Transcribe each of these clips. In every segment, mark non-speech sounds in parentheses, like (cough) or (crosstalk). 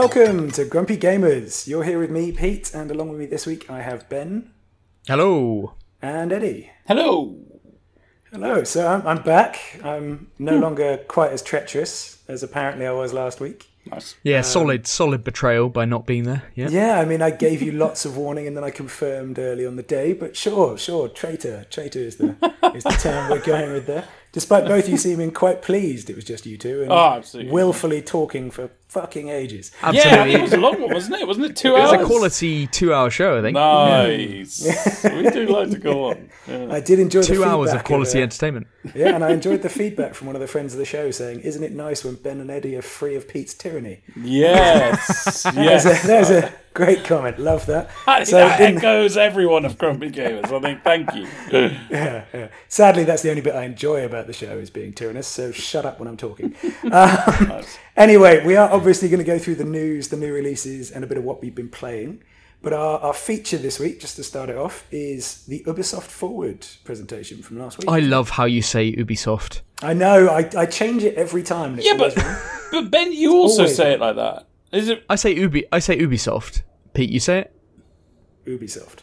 Hello and welcome to Grumpy Gamers. You're here with me, Pete, and along with me this week I have Ben Hello. and Eddie. Hello. Hello. So I'm, I'm back. I'm no hmm. longer quite as treacherous as apparently I was last week. Nice. Yeah, um, solid, solid betrayal by not being there. Yeah. Yeah, I mean, I gave you lots of warning and then I confirmed early on the day. But sure, sure, traitor, traitor is the is the term we're going with there. Despite both of you seeming quite pleased, it was just you two and Oh, absolutely. willfully talking for fucking ages. Yeah, it was a long one, wasn't it? Wasn't it two It was hours? a quality two-hour show, I think. Nice. we do like to go on. Yeah. I did enjoy the Two hours of feedback quality uh, entertainment. Yeah, and I enjoyed the feedback from one of the friends of the show saying, "Isn't it nice when Ben and Eddie are free of Pete's tyranny?" Yes. There's Yes. a, there's a great comment. Love that. That, So that in- echoes everyone of Grumpy Gamers. I think. Thank you. (laughs) yeah, yeah. Sadly, that's the only bit I enjoy about the show is being tyrannous. So shut up when I'm talking. (laughs) Um, anyway, we are obviously going to go through the news, the new releases, and a bit of what we've been playing. But our, our feature this week, just to start it off, is the Ubisoft Forward presentation from last week. I love how you say Ubisoft. I know, I, I change it every time. Yeah, but (laughs) but Ben, you also always say it like that. Is it? I say Ubi. I say Ubisoft. Pete, you say it. Ubisoft.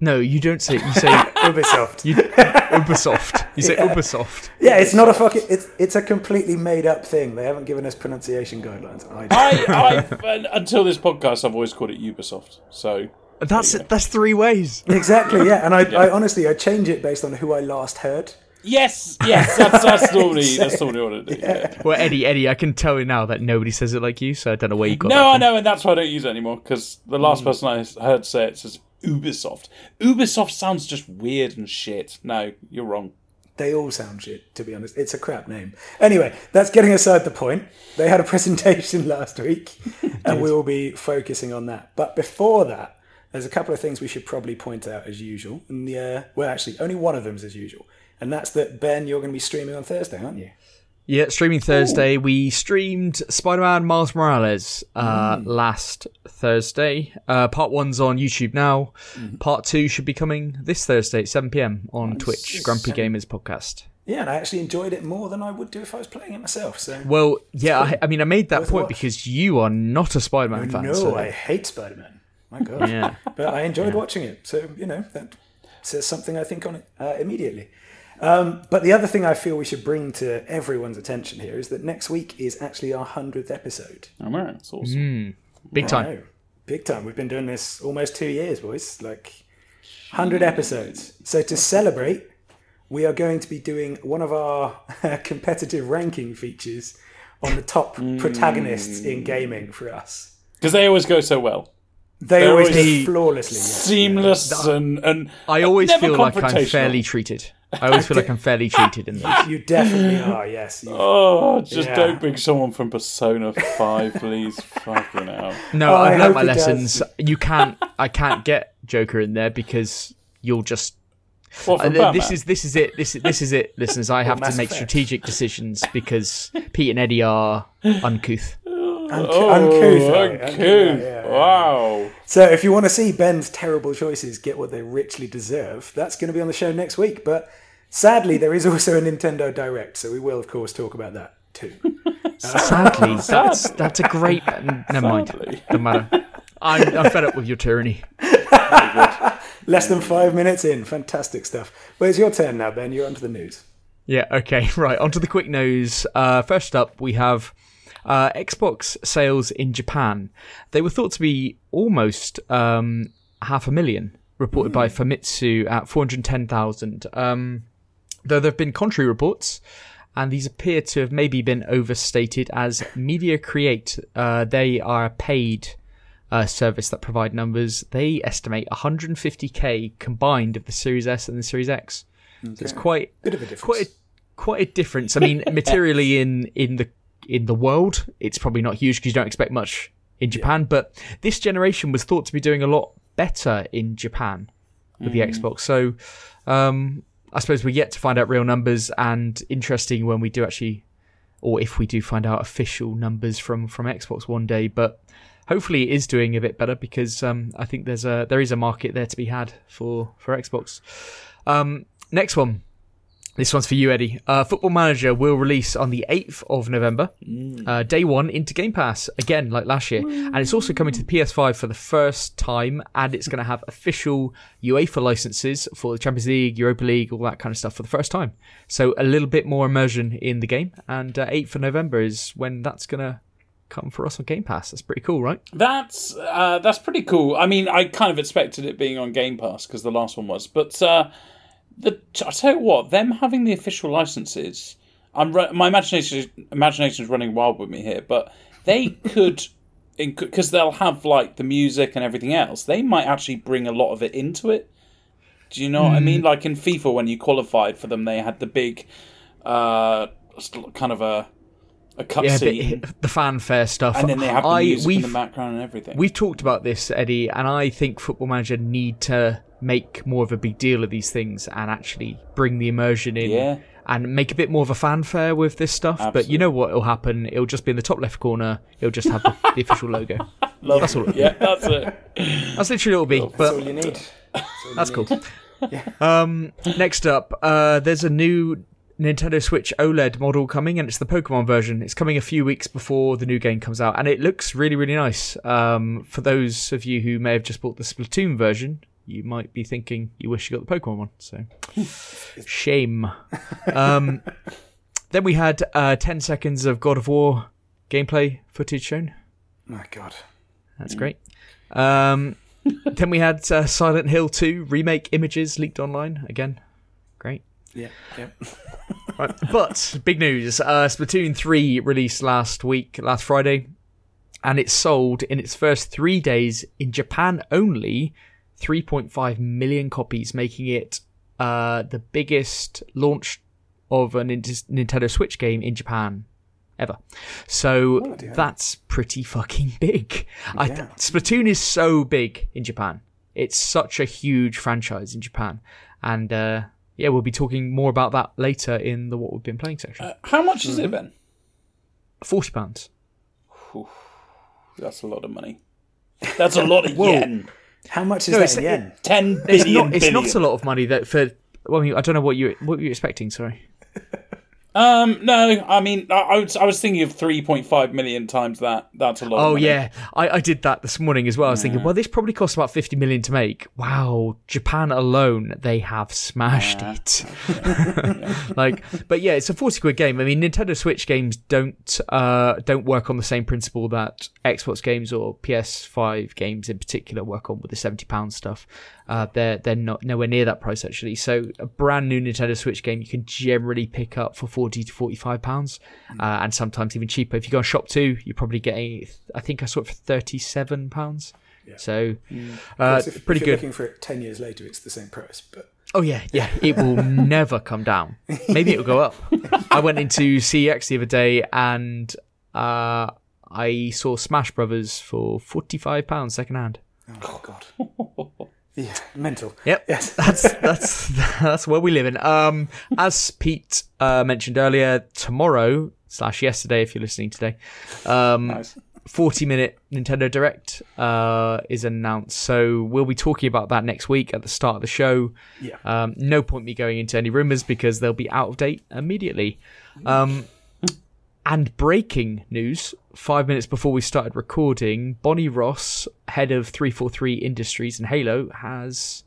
No, you don't say. it. You say (laughs) Ubisoft. you, Ubisoft. You say (laughs) Ubisoft. Yeah, it's not a fucking. It's it's a completely made up thing. They haven't given us pronunciation guidelines. I, I, I until this podcast, I've always called it Ubisoft. So That's that's three ways. exactly. Yeah, and I, (laughs) I honestly I change it based on who I last heard. Yes, yes, that's that's normally (laughs) that's normally what it is. Yeah. (laughs) Well, Eddie, Eddie, I can tell you now that nobody says it like you, so I don't know where you got No, that I from. know, and that's why I don't use it anymore. Because the last person I heard say it says Ubisoft. Ubisoft sounds just weird and shit. No, you're wrong. They all sound shit, to be honest. It's a crap name. Anyway, that's getting aside the point. They had a (laughs) presentation last week, and we will be focusing on that. But before that, there's a couple of things we should probably point out as usual. And the, uh, well, actually, only one of them is as usual, and that's that Ben, you're going to be streaming on Thursday, aren't you? Yeah, streaming Thursday. We streamed Spider-Man Miles Morales uh, last Thursday. Uh, part one's on YouTube now. Part two should be coming this Thursday at 7 p.m. on Twitch. Grumpy Gamers podcast. Yeah, and I actually enjoyed it more than I would do if I was playing it myself. So Well, yeah, I, I mean, I made that Worth point because you are not a Spider-Man fan. no, so- I hate Spider Man. My God. Yeah. but I enjoyed watching it. So, you know, that says something I think on it uh, immediately. Um, but the other thing I feel we should bring to everyone's attention here is that next week is actually our 100th episode. All right, it's awesome. Big time. Know. Big time. We've been doing this almost two years, boys. Like 100 episodes. So to celebrate, we are going to be doing one of our (laughs) competitive ranking features on the top protagonists in gaming for us. Because they always go so well, They They're always always go flawlessly. yeah. seamless, and and I always feel like I'm fairly treated. I always feel like I'm fairly treated in this. You definitely are, yes. You, Oh, just Yeah. don't bring someone from Persona Five, please. (laughs) Fucking hell. No, Oh, I I've hope learned my he does. lessons. You can't. I can't get Joker in there because you'll just. What Uh, from this is this is it. This is this is it, listeners. I have to make Effect. strategic decisions because Pete and Eddie are uncouth. unc- oh, uncouth. right? uncouth. Yeah, yeah, yeah. Wow. So if you want to see Ben's terrible choices get what they richly deserve, that's going to be on the show next week. But sadly, there is also a Nintendo Direct, so we will, of course, talk about that too. (laughs) Sadly, (laughs) that's that's a great. Never mind. Sadly. Doesn't matter. I'm, I'm fed up with your tyranny. (laughs) Less than five minutes in. Fantastic stuff. Well, it's your turn now, Ben. You're onto the news. Yeah, okay, right. Onto the quick news. Uh, first up, we have uh, Xbox sales in Japan. They were thought to be almost um, half a million, reported by Famitsu at 410,000. Um, though there have been contrary reports, and these appear to have maybe been overstated as Media Create. Uh, they are a paid uh, service that provide numbers. They estimate 150k combined of the Series S and the Series X. So it's quite Bit of a difference. quite a, quite a difference. I mean, (laughs) materially in in the in the world, it's probably not huge because you don't expect much in Japan. But this generation was thought to be doing a lot better in Japan with the Xbox. So um, I suppose we're yet to find out real numbers, and interesting when we do actually, or if we do find out official numbers from from Xbox one day. But hopefully, it is doing a bit better because um, I think there's a there is a market there to be had for for Xbox. Um, next one. This one's for you, Eddie. Uh, Football Manager will release on the 8th of November, uh, day one into Game Pass, again, like last year. And it's also coming to the PS5 for the first time, and it's going to have official UEFA licenses for the Champions League, Europa League, all that kind of stuff for the first time. So a little bit more immersion in the game. And uh, 8th of November is when that's going to come for us on Game Pass. That's pretty cool, right? That's uh, that's pretty cool. I mean, I kind of expected it being on Game Pass because the last one was, but uh, the I tell you what, them having the official licenses, I'm my imagination imagination is running wild with me here, but they (laughs) could. Because they'll have like the music and everything else, they might actually bring a lot of it into it. Do you know what I mean? Like in FIFA, when you qualified for them, they had the big, uh, kind of a a Yeah, cutscene, but the fanfare stuff. and then they have the I, music in the background and everything. We've talked about this, Eddie, and I think Football Manager need to make more of a big deal of these things and actually bring the immersion in Yeah. and make a bit more of a fanfare with this stuff. But you know what will happen? It'll just be in the top left corner. It'll just have the, the official logo. (laughs) That's all. yeah, that's it. That's literally what it'll be. But That's all you need. that's cool. (laughs) (laughs) Um, next up, uh, there's a new Nintendo Switch OLED model coming, and it's the Pokemon version. It's coming a few weeks before the new game comes out, and it looks really, really nice. Um, for those of you who may have just bought the Splatoon version, you might be thinking you wish you got the Pokemon one. So, (laughs) shame. Um, then we had uh, 10 seconds of God of War gameplay footage shown. My God. That's great. Um, (laughs) then we had uh, Silent Hill 2 remake images leaked online. Again, great. Yeah. Yeah. (laughs) Right. But big news: uh, Splatoon 3 released last week, last Friday, and it sold in its first three days in Japan only 3.5 million copies, making it uh, the biggest launch of a Nintendo Switch game in Japan ever. So hell. that's pretty fucking big. I th- Splatoon is so big in Japan. It's such a huge franchise in Japan, and uh, yeah, we'll be talking more about that later in the what we've been playing section. Uh, how much is it, Ben? Forty pounds. That's a lot of money. That's a lot of (laughs) yen. How much is No, that it's- in yen? Ten It's not. It's billion. not a lot of money that for. Well, I, mean, I don't know what you what were you expecting. Sorry. (laughs) Um, no, I mean, I, I, was, I was thinking of three point five million times that. That's a lot. of Oh yeah, I, I did that this morning as well. I was thinking, well, this probably cost about fifty million to make. Wow, Japan alone, they have smashed it. (laughs) like, but yeah, it's a forty quid game. I mean, Nintendo Switch games don't uh don't work on the same principle that Xbox games or PS5 games in particular work on with the seventy pound stuff. Uh, they're they're not nowhere near that price actually. So a brand new Nintendo Switch game you can generally pick up for forty to forty five pounds, uh, and sometimes even cheaper. If you go on ShopTo, you're probably getting. I think I saw it for thirty seven pounds. So, uh, Because if, pretty if you're good. looking for it 10 years later, it's the same price. But Oh yeah, yeah. It will (laughs) never come down. Maybe it'll go up. I went into CEX the other day and uh, I saw Smash Brothers for forty five pounds second hand. oh god, (laughs) yeah, mental. Yep. Yes. (laughs) That's (laughs) that's that's where we live in. Um, as Pete uh, mentioned earlier, tomorrow slash yesterday, if you're listening today, um, Nice. 40 minute Nintendo Direct uh, is announced. So we'll be talking about that next week at the start of the show. Yeah. Um, no point me going into any rumors because they'll be out of date immediately. Um, and breaking news five minutes before we started recording, Bonnie Ross, head of 343 Industries and Halo, has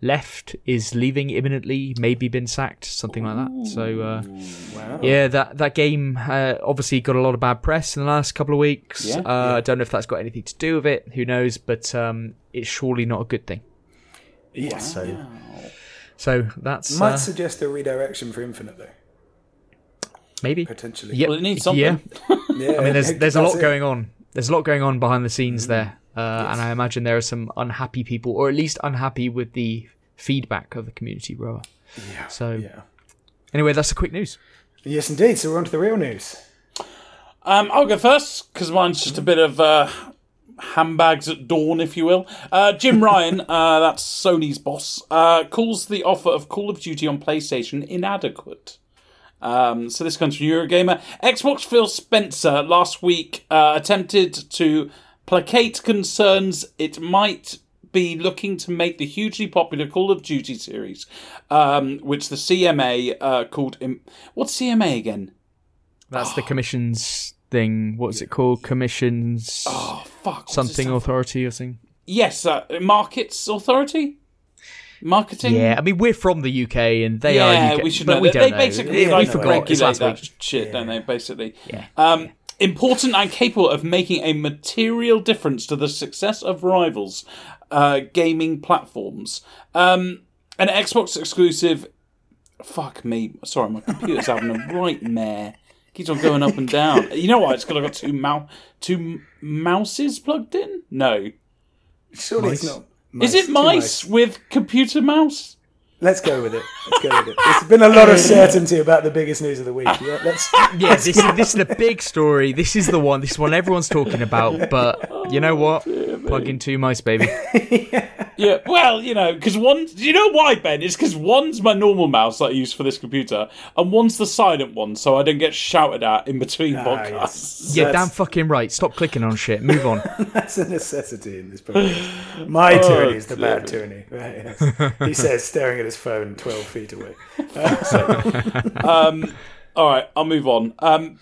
left, is leaving imminently, maybe been sacked, something like that. So, uh, Wow. yeah, that that game uh, obviously got a lot of bad press in the last couple of weeks. Yeah. uh, I don't know if that's got anything to do with it. Who knows? But um, it's surely not a good thing. Yeah. So, so that's Might uh, suggest a redirection for Infinite though. Maybe. Potentially. Yep. Well, it needs something. Yeah, (laughs) Yeah. I mean, there's (laughs) there's a lot it. going on. There's a lot going on behind the Mm. scenes there, uh, and I imagine there are some unhappy people, or at least unhappy with the feedback of the community, rather. Yeah. So, Yeah. anyway, that's the quick news. Yes, indeed. So we're on to the real news. Um, I'll go first because mine's just a bit of uh, handbags at dawn, if you will. Uh, Jim (laughs) Ryan, uh, that's Sony's boss, uh, calls the offer of Call of Duty on PlayStation inadequate. Um, so this comes from Eurogamer. Xbox Phil Spencer last week uh, attempted to placate concerns it might be looking to make the hugely popular Call of Duty series, um, which the CMA uh, called. Im- What's CMA again? That's the commission's thing. What's it called? Commissions Oh fuck! what's something authority or something. Yes, uh, Markets Authority. Marketing. Yeah, I mean we're from the UK and they yeah, are UK, we should but know. we that. don't They know. basically Yeah, like we forgot. Regulate last that week. shit, don't they? Basically. Yeah. Um, important and capable of making a material difference to the success of rivals uh, gaming platforms. Um, an Xbox exclusive. Fuck me. Sorry, my computer's having a nightmare. Keeps on going up and down. You know what? It's because I've got two mou- two m- mouses plugged in. No, Surely it's Mice. is it Two mice with computer mouse? Let's go with it. Let's go with it. There's been a lot of certainty about the biggest news of the week. Yeah, let's. (laughs) Yeah, this is this is the big story. This is the one. This is one everyone's talking about. But you know what? Oh, Plug in two mice, baby. Yeah, (laughs) well, you know, because one. Do you know why, Ben? It's because one's my normal mouse that I use for this computer, and one's the silent one, so I don't get shouted at in between Ah, podcasts. yes. (laughs) Yeah, damn fucking right. Stop clicking on shit. Move on. (laughs) That's a necessity in this program. My tyranny is the bad tyranny. Right, (laughs) yes. He says, staring at his phone 12 feet away. All right, I'll move on. Um,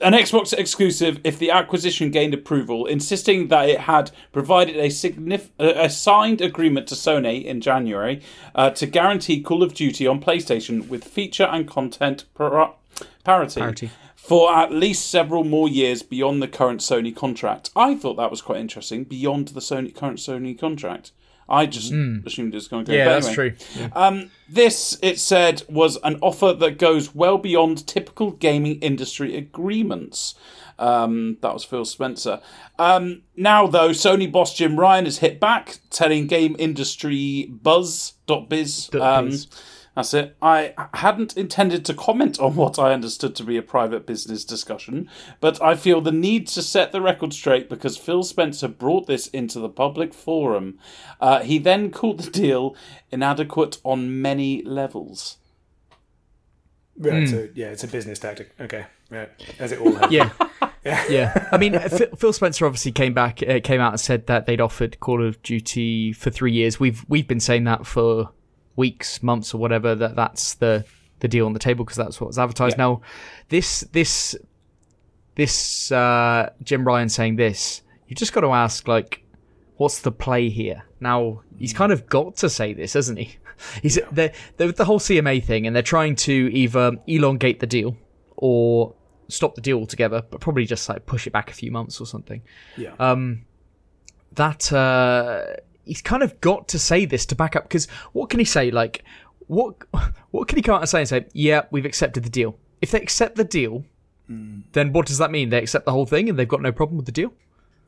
an Xbox exclusive if the acquisition gained approval, insisting that it had provided a, signif- a signed agreement to Sony in January uh, to guarantee Call of Duty on PlayStation with feature and content par- parity. Parity. For at least several more years beyond the current Sony contract, I thought that was quite interesting. Beyond the Sony current Sony contract, I just assumed it was going to go. Yeah, that's true. Um, this, it said, was an offer that goes well beyond typical gaming industry agreements. Um, that was Phil Spencer. Um, now, though, Sony boss Jim Ryan has hit back, telling game industry buzz.biz. Um, Biz. That's it. I hadn't intended to comment on what I understood to be a private business discussion, but I feel the need to set the record straight because Phil Spencer brought this into the public forum. Uh, he then called the deal inadequate on many levels. Right, so, yeah, it's a business tactic. Okay, right. As it all has. (laughs) Yeah. yeah. I mean, Phil, Phil Spencer obviously came back, uh, came out and said that they'd offered Call of Duty for three years. We've we've been saying that for weeks, months, or whatever. That that's the the deal on the table because that's what's advertised. Yeah. Now, this this this uh, Jim Ryan saying this, you just got to ask like, what's the play here? Now he's kind of got to say this, hasn't he? (laughs) He's the the the whole CMA thing, and they're trying to either elongate the deal or stop the deal altogether, but probably just like push it back a few months or something. Yeah. Um, that uh, he's kind of got to say this to back up because what can he say? Like, what what can he come out and say and say? Yeah, we've accepted the deal. If they accept the deal, then what does that mean? They accept the whole thing and they've got no problem with the deal.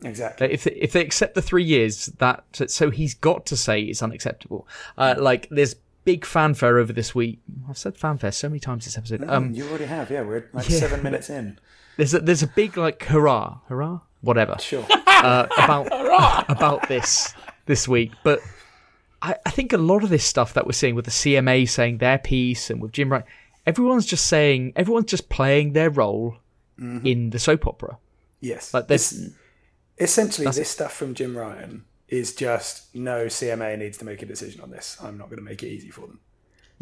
exactly. If they, if they accept the three years, that so he's got to say it's unacceptable. Uh, like there's big fanfare over this week. I've said fanfare so many times this episode. Um, you already have, yeah. We're like yeah. seven minutes in. (laughs) there's a, there's a big like hurrah, hurrah, whatever Sure. uh, about (laughs) about this this week. But I, I think a lot of this stuff that we're seeing with the CMA saying their piece and with Jim Wright, everyone's just saying everyone's just playing their role mm-hmm. in the soap opera. Yes. Like there's Essentially, this stuff from Jim Ryan is just no CMA needs to make a decision on this. I'm not going to make it easy for them.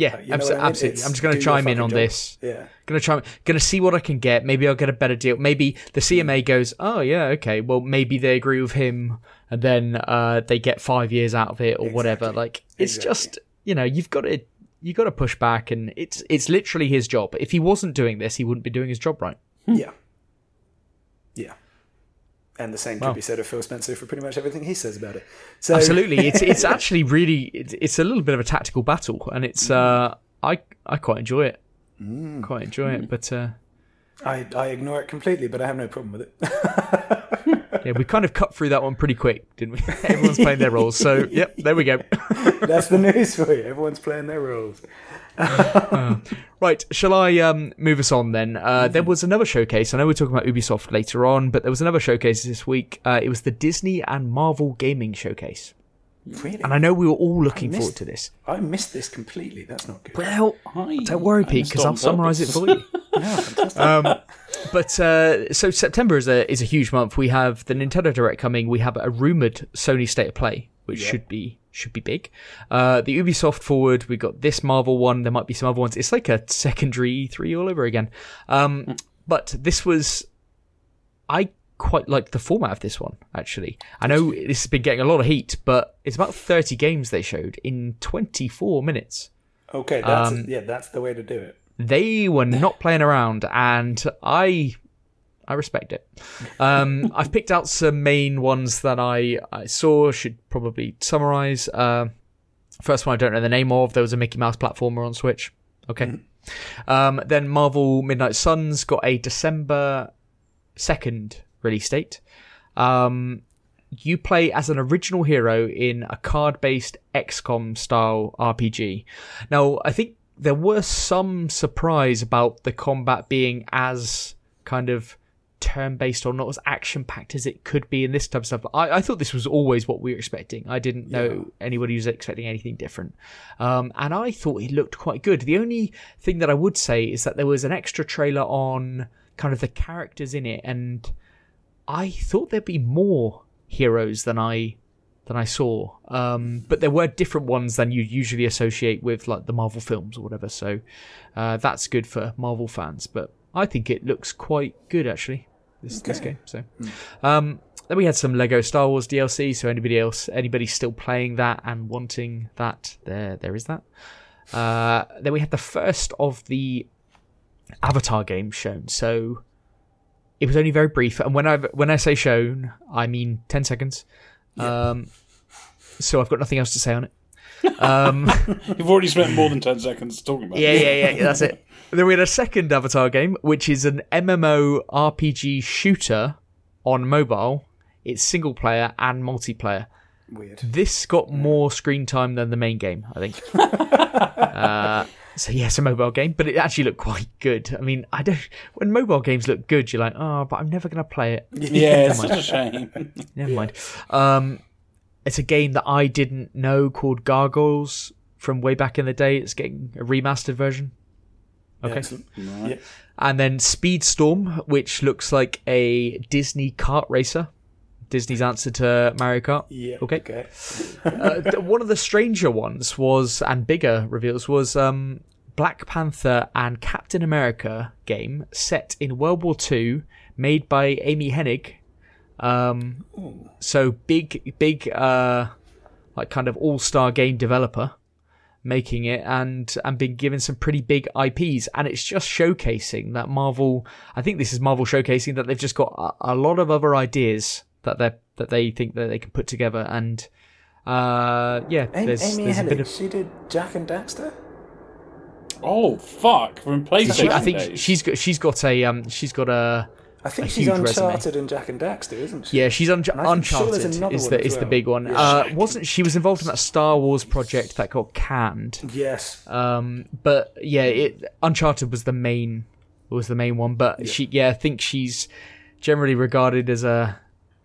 Yeah, uh, You know abso- I mean? absolutely. It's I'm just going to chime in on job. this. Yeah. Gonna try, gonna see what I can get. Maybe I'll get a better deal. Maybe the hmm. CMA goes, oh yeah, okay. Well, maybe they agree with him, and then uh, they get five years out of it or whatever. Like it's Exactly. just you know you've got to you got to push back, and it's it's literally his job. If he wasn't doing this, he wouldn't be doing his job right. Hmm. Yeah. Yeah. And the same could Wow. be said of Phil Spencer for pretty much everything he says about it. So Absolutely, it's (laughs) it's actually really it's, it's a little bit of a tactical battle, and it's uh I I quite enjoy it. Mm. Quite enjoy it, but uh, I, I ignore it completely, but I have no problem with it. (laughs) yeah, we kind of cut through that one pretty quick, didn't we? (laughs) Everyone's playing their roles, so yep, there we go. That's the news for you. Everyone's playing their roles. (laughs) Right, shall I um, move us on then? Uh, there was another showcase. I know we're talking about Ubisoft later on, but there was another showcase this week. Uh, it was the Disney and Marvel Gaming Showcase. Really? And I know we were all looking missed- forward to this. I missed this completely. That's not good. Well, I- don't worry, Pete, because I'll summarise it for you. (laughs) Fantastic. um, but uh, so September is a is a huge month. We have the Nintendo Direct coming. We have a rumored Sony State of Play, which should be should be big. Uh, the Ubisoft forward, we got this Marvel one. There might be some other ones. It's like a secondary E3 all over again. Um, but this was, I quite like the format of this one actually. I know this has been getting a lot of heat, but it's about 30 games they showed in 24 minutes. Okay, that's Um, yeah, that's the way to do it. They were not playing around, and I I respect it. Um, (laughs) I've picked out some main ones that I, I saw. Should probably summarize. Uh, first one I don't know the name of. There was a Mickey Mouse platformer on Switch. Okay. Um, then Marvel Midnight Suns got a December second release date. Um, you play as an original hero in a card-based XCOM style RPG. Now, I think there was some surprise about the combat being as kind of turn-based or not as action-packed as it could be in this type of stuff. I, I thought this was always what we were expecting. I didn't know anybody was expecting anything different, um, and I thought it looked quite good. The only thing that I would say is that there was an extra trailer on kind of the characters in it, and I thought there'd be more heroes than I than I saw. Um, but there were different ones than you usually associate with like the Marvel films or whatever. So uh, that's good for Marvel fans. But I think it looks quite good actually. This this game. So um, then we had some Lego Star Wars DLC. So anybody else, anybody still playing that and wanting that, there there is that. Uh, then we had the first of the Avatar games shown. So it was only very brief, and when I when I say shown, I mean ten seconds. Um, so I've got nothing else to say on it. Um, (laughs) You've already spent more than 10 seconds talking about it. yeah, it. yeah, yeah, that's it. (laughs) Then we had a second Avatar game, which is an MMO RPG shooter on mobile. It's single player and multiplayer. Weird. This got more screen time than the main game, I think. (laughs) uh, so yeah, it's a mobile game, but it actually looked quite good. I mean, I don't. When mobile games look good, you're like, oh, but I'm never gonna play it. Yeah, it's such a shame. Never mind. Um, it's a game that I didn't know called Gargoyles from way back in the day. It's getting a remastered version. Okay. Excellent. Yeah. And then Speedstorm, which looks like a Disney kart racer. Disney's answer to Mario Kart. Yeah. Okay. Okay. Uh, one of the stranger ones was, and bigger reveals, was um, Black Panther and Captain America game set in World War II, made by Amy Hennig. Um, so big, big, uh, like kind of all-star game developer making it and and being given some pretty big IPs and it's just showcasing that Marvel I think this is Marvel showcasing that they've just got a, a lot of other ideas that they that they think that they can put together and uh yeah Amy, there's, Amy there's a bit of she did Jak and Daxter. Oh, fuck. From PlayStation she, I think days. she's got she's got a um she's got a I think she's huge resume. Uncharted and Jak and Daxter, isn't she? yeah she's un- And I think sure there's Uncharted another is one the is the big one Yeah. uh wasn't she was involved in that Star Wars project that got canned Yes. Um, but yeah, it Uncharted was the main was the main one. But she, yeah, I think she's generally regarded as a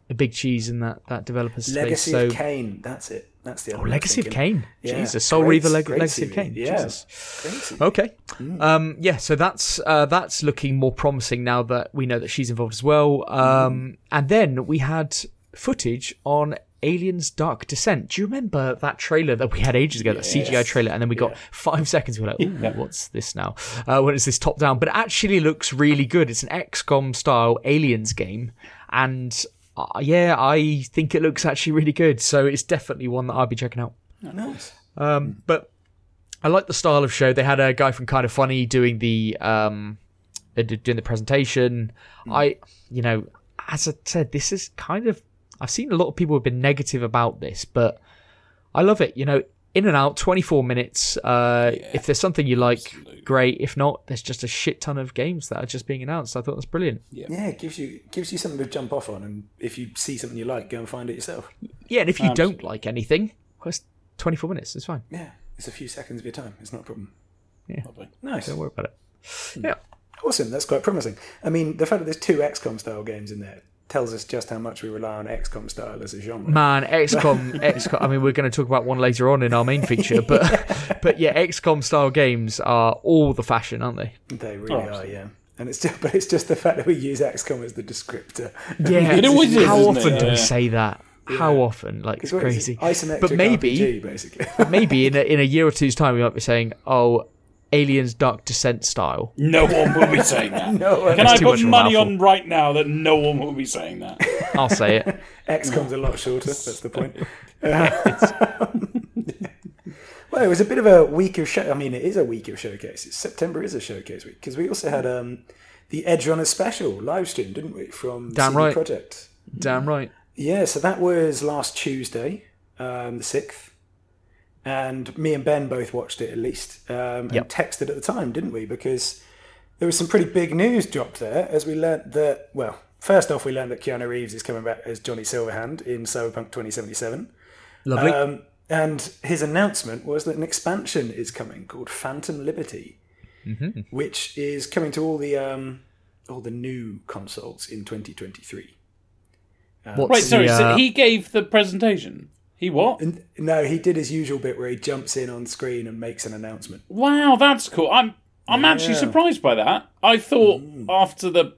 a big cheese in that that developer space. Legacy so, of Kain. That's it. That's the other. oh, Legacy of. Kain, Yeah. Jesus, Soul Great- Reaver, Leg- Legacy of series. Kain, Yeah. Jesus. Okay. Mm. Um, yeah, so that's uh, that's looking more promising now that we know that she's involved as well. Mm. Um, and then we had footage on Aliens Dark Descent. Do you remember that trailer that we had ages ago, that CGI trailer? And then we got five (laughs) seconds. We were like, Ooh, what's this now? Uh, when is this top down? But it actually looks really good. It's an XCOM style Aliens game. And uh, yeah, I think it looks actually really good. So it's definitely one that I'll be checking out. Nice. Um, but I like the style of show. They had a guy from Kind of Funny doing the um, uh, doing the presentation. I, you know, as I said, this is kind of. I've seen a lot of people have been negative about this, but I love it. You know, in and out, twenty four minutes. Uh, if there's something you like, great. If not, there's just a shit ton of games that are just being announced. I thought that's brilliant. Yeah, it gives you gives you something to jump off on, and if you see something you like, go and find it yourself. Yeah, and if you don't like anything, well, it's twenty four minutes. It's fine. Yeah, it's a few seconds of your time. It's not a problem. Yeah, Lovely. Nice. Don't worry about it. Yeah. Awesome. That's quite promising. I mean, the fact that there's two XCOM style games in there tells us just how much we rely on XCOM style as a genre. Man, (laughs) XCOM, XCOM. I mean, we're going to talk about one later on in our main feature, but (laughs) but yeah, XCOM style games are all the fashion, aren't they? They really Oh, are, yeah. And it's just, (laughs) but it's just the fact that we use XCOM as the descriptor. Yeah, It always is, How isn't often it? do we say that? How often? Like it's crazy. it? Isometric But maybe, RPG, basically. maybe in a, in a year or two's time, we might be saying, "Oh, Aliens Dark Descent style." No one will be saying that. (laughs) no, Can I put much of a money on right now that no one will be saying that? (laughs) I'll say it. (laughs) XCOM's a lot shorter. That's the point. well, it was a bit of a week of show. I mean, it is a week of showcases. September is a showcase week because we also had um, the Edge Runner special live stream, didn't we? From Damn CD right. Project. Damn right. Yeah, so that was last Tuesday, um, the sixth, and me and Ben both watched it at least, um, and Yep. texted at the time, didn't we? Because there was some pretty big news dropped there, as we learnt that. Well, first off, we learned that Keanu Reeves is coming back as Johnny Silverhand in Cyberpunk 2077, Lovely. um, and his announcement was that an expansion is coming called Phantom Liberty, which is coming to all the um, all the new consoles in 2023. What's Right, sorry. the, uh, So he gave the presentation. He what? And no, he did his usual bit where he jumps in on screen and makes an announcement. Wow, that's cool. I'm I'm actually surprised by that. I thought Mm. after the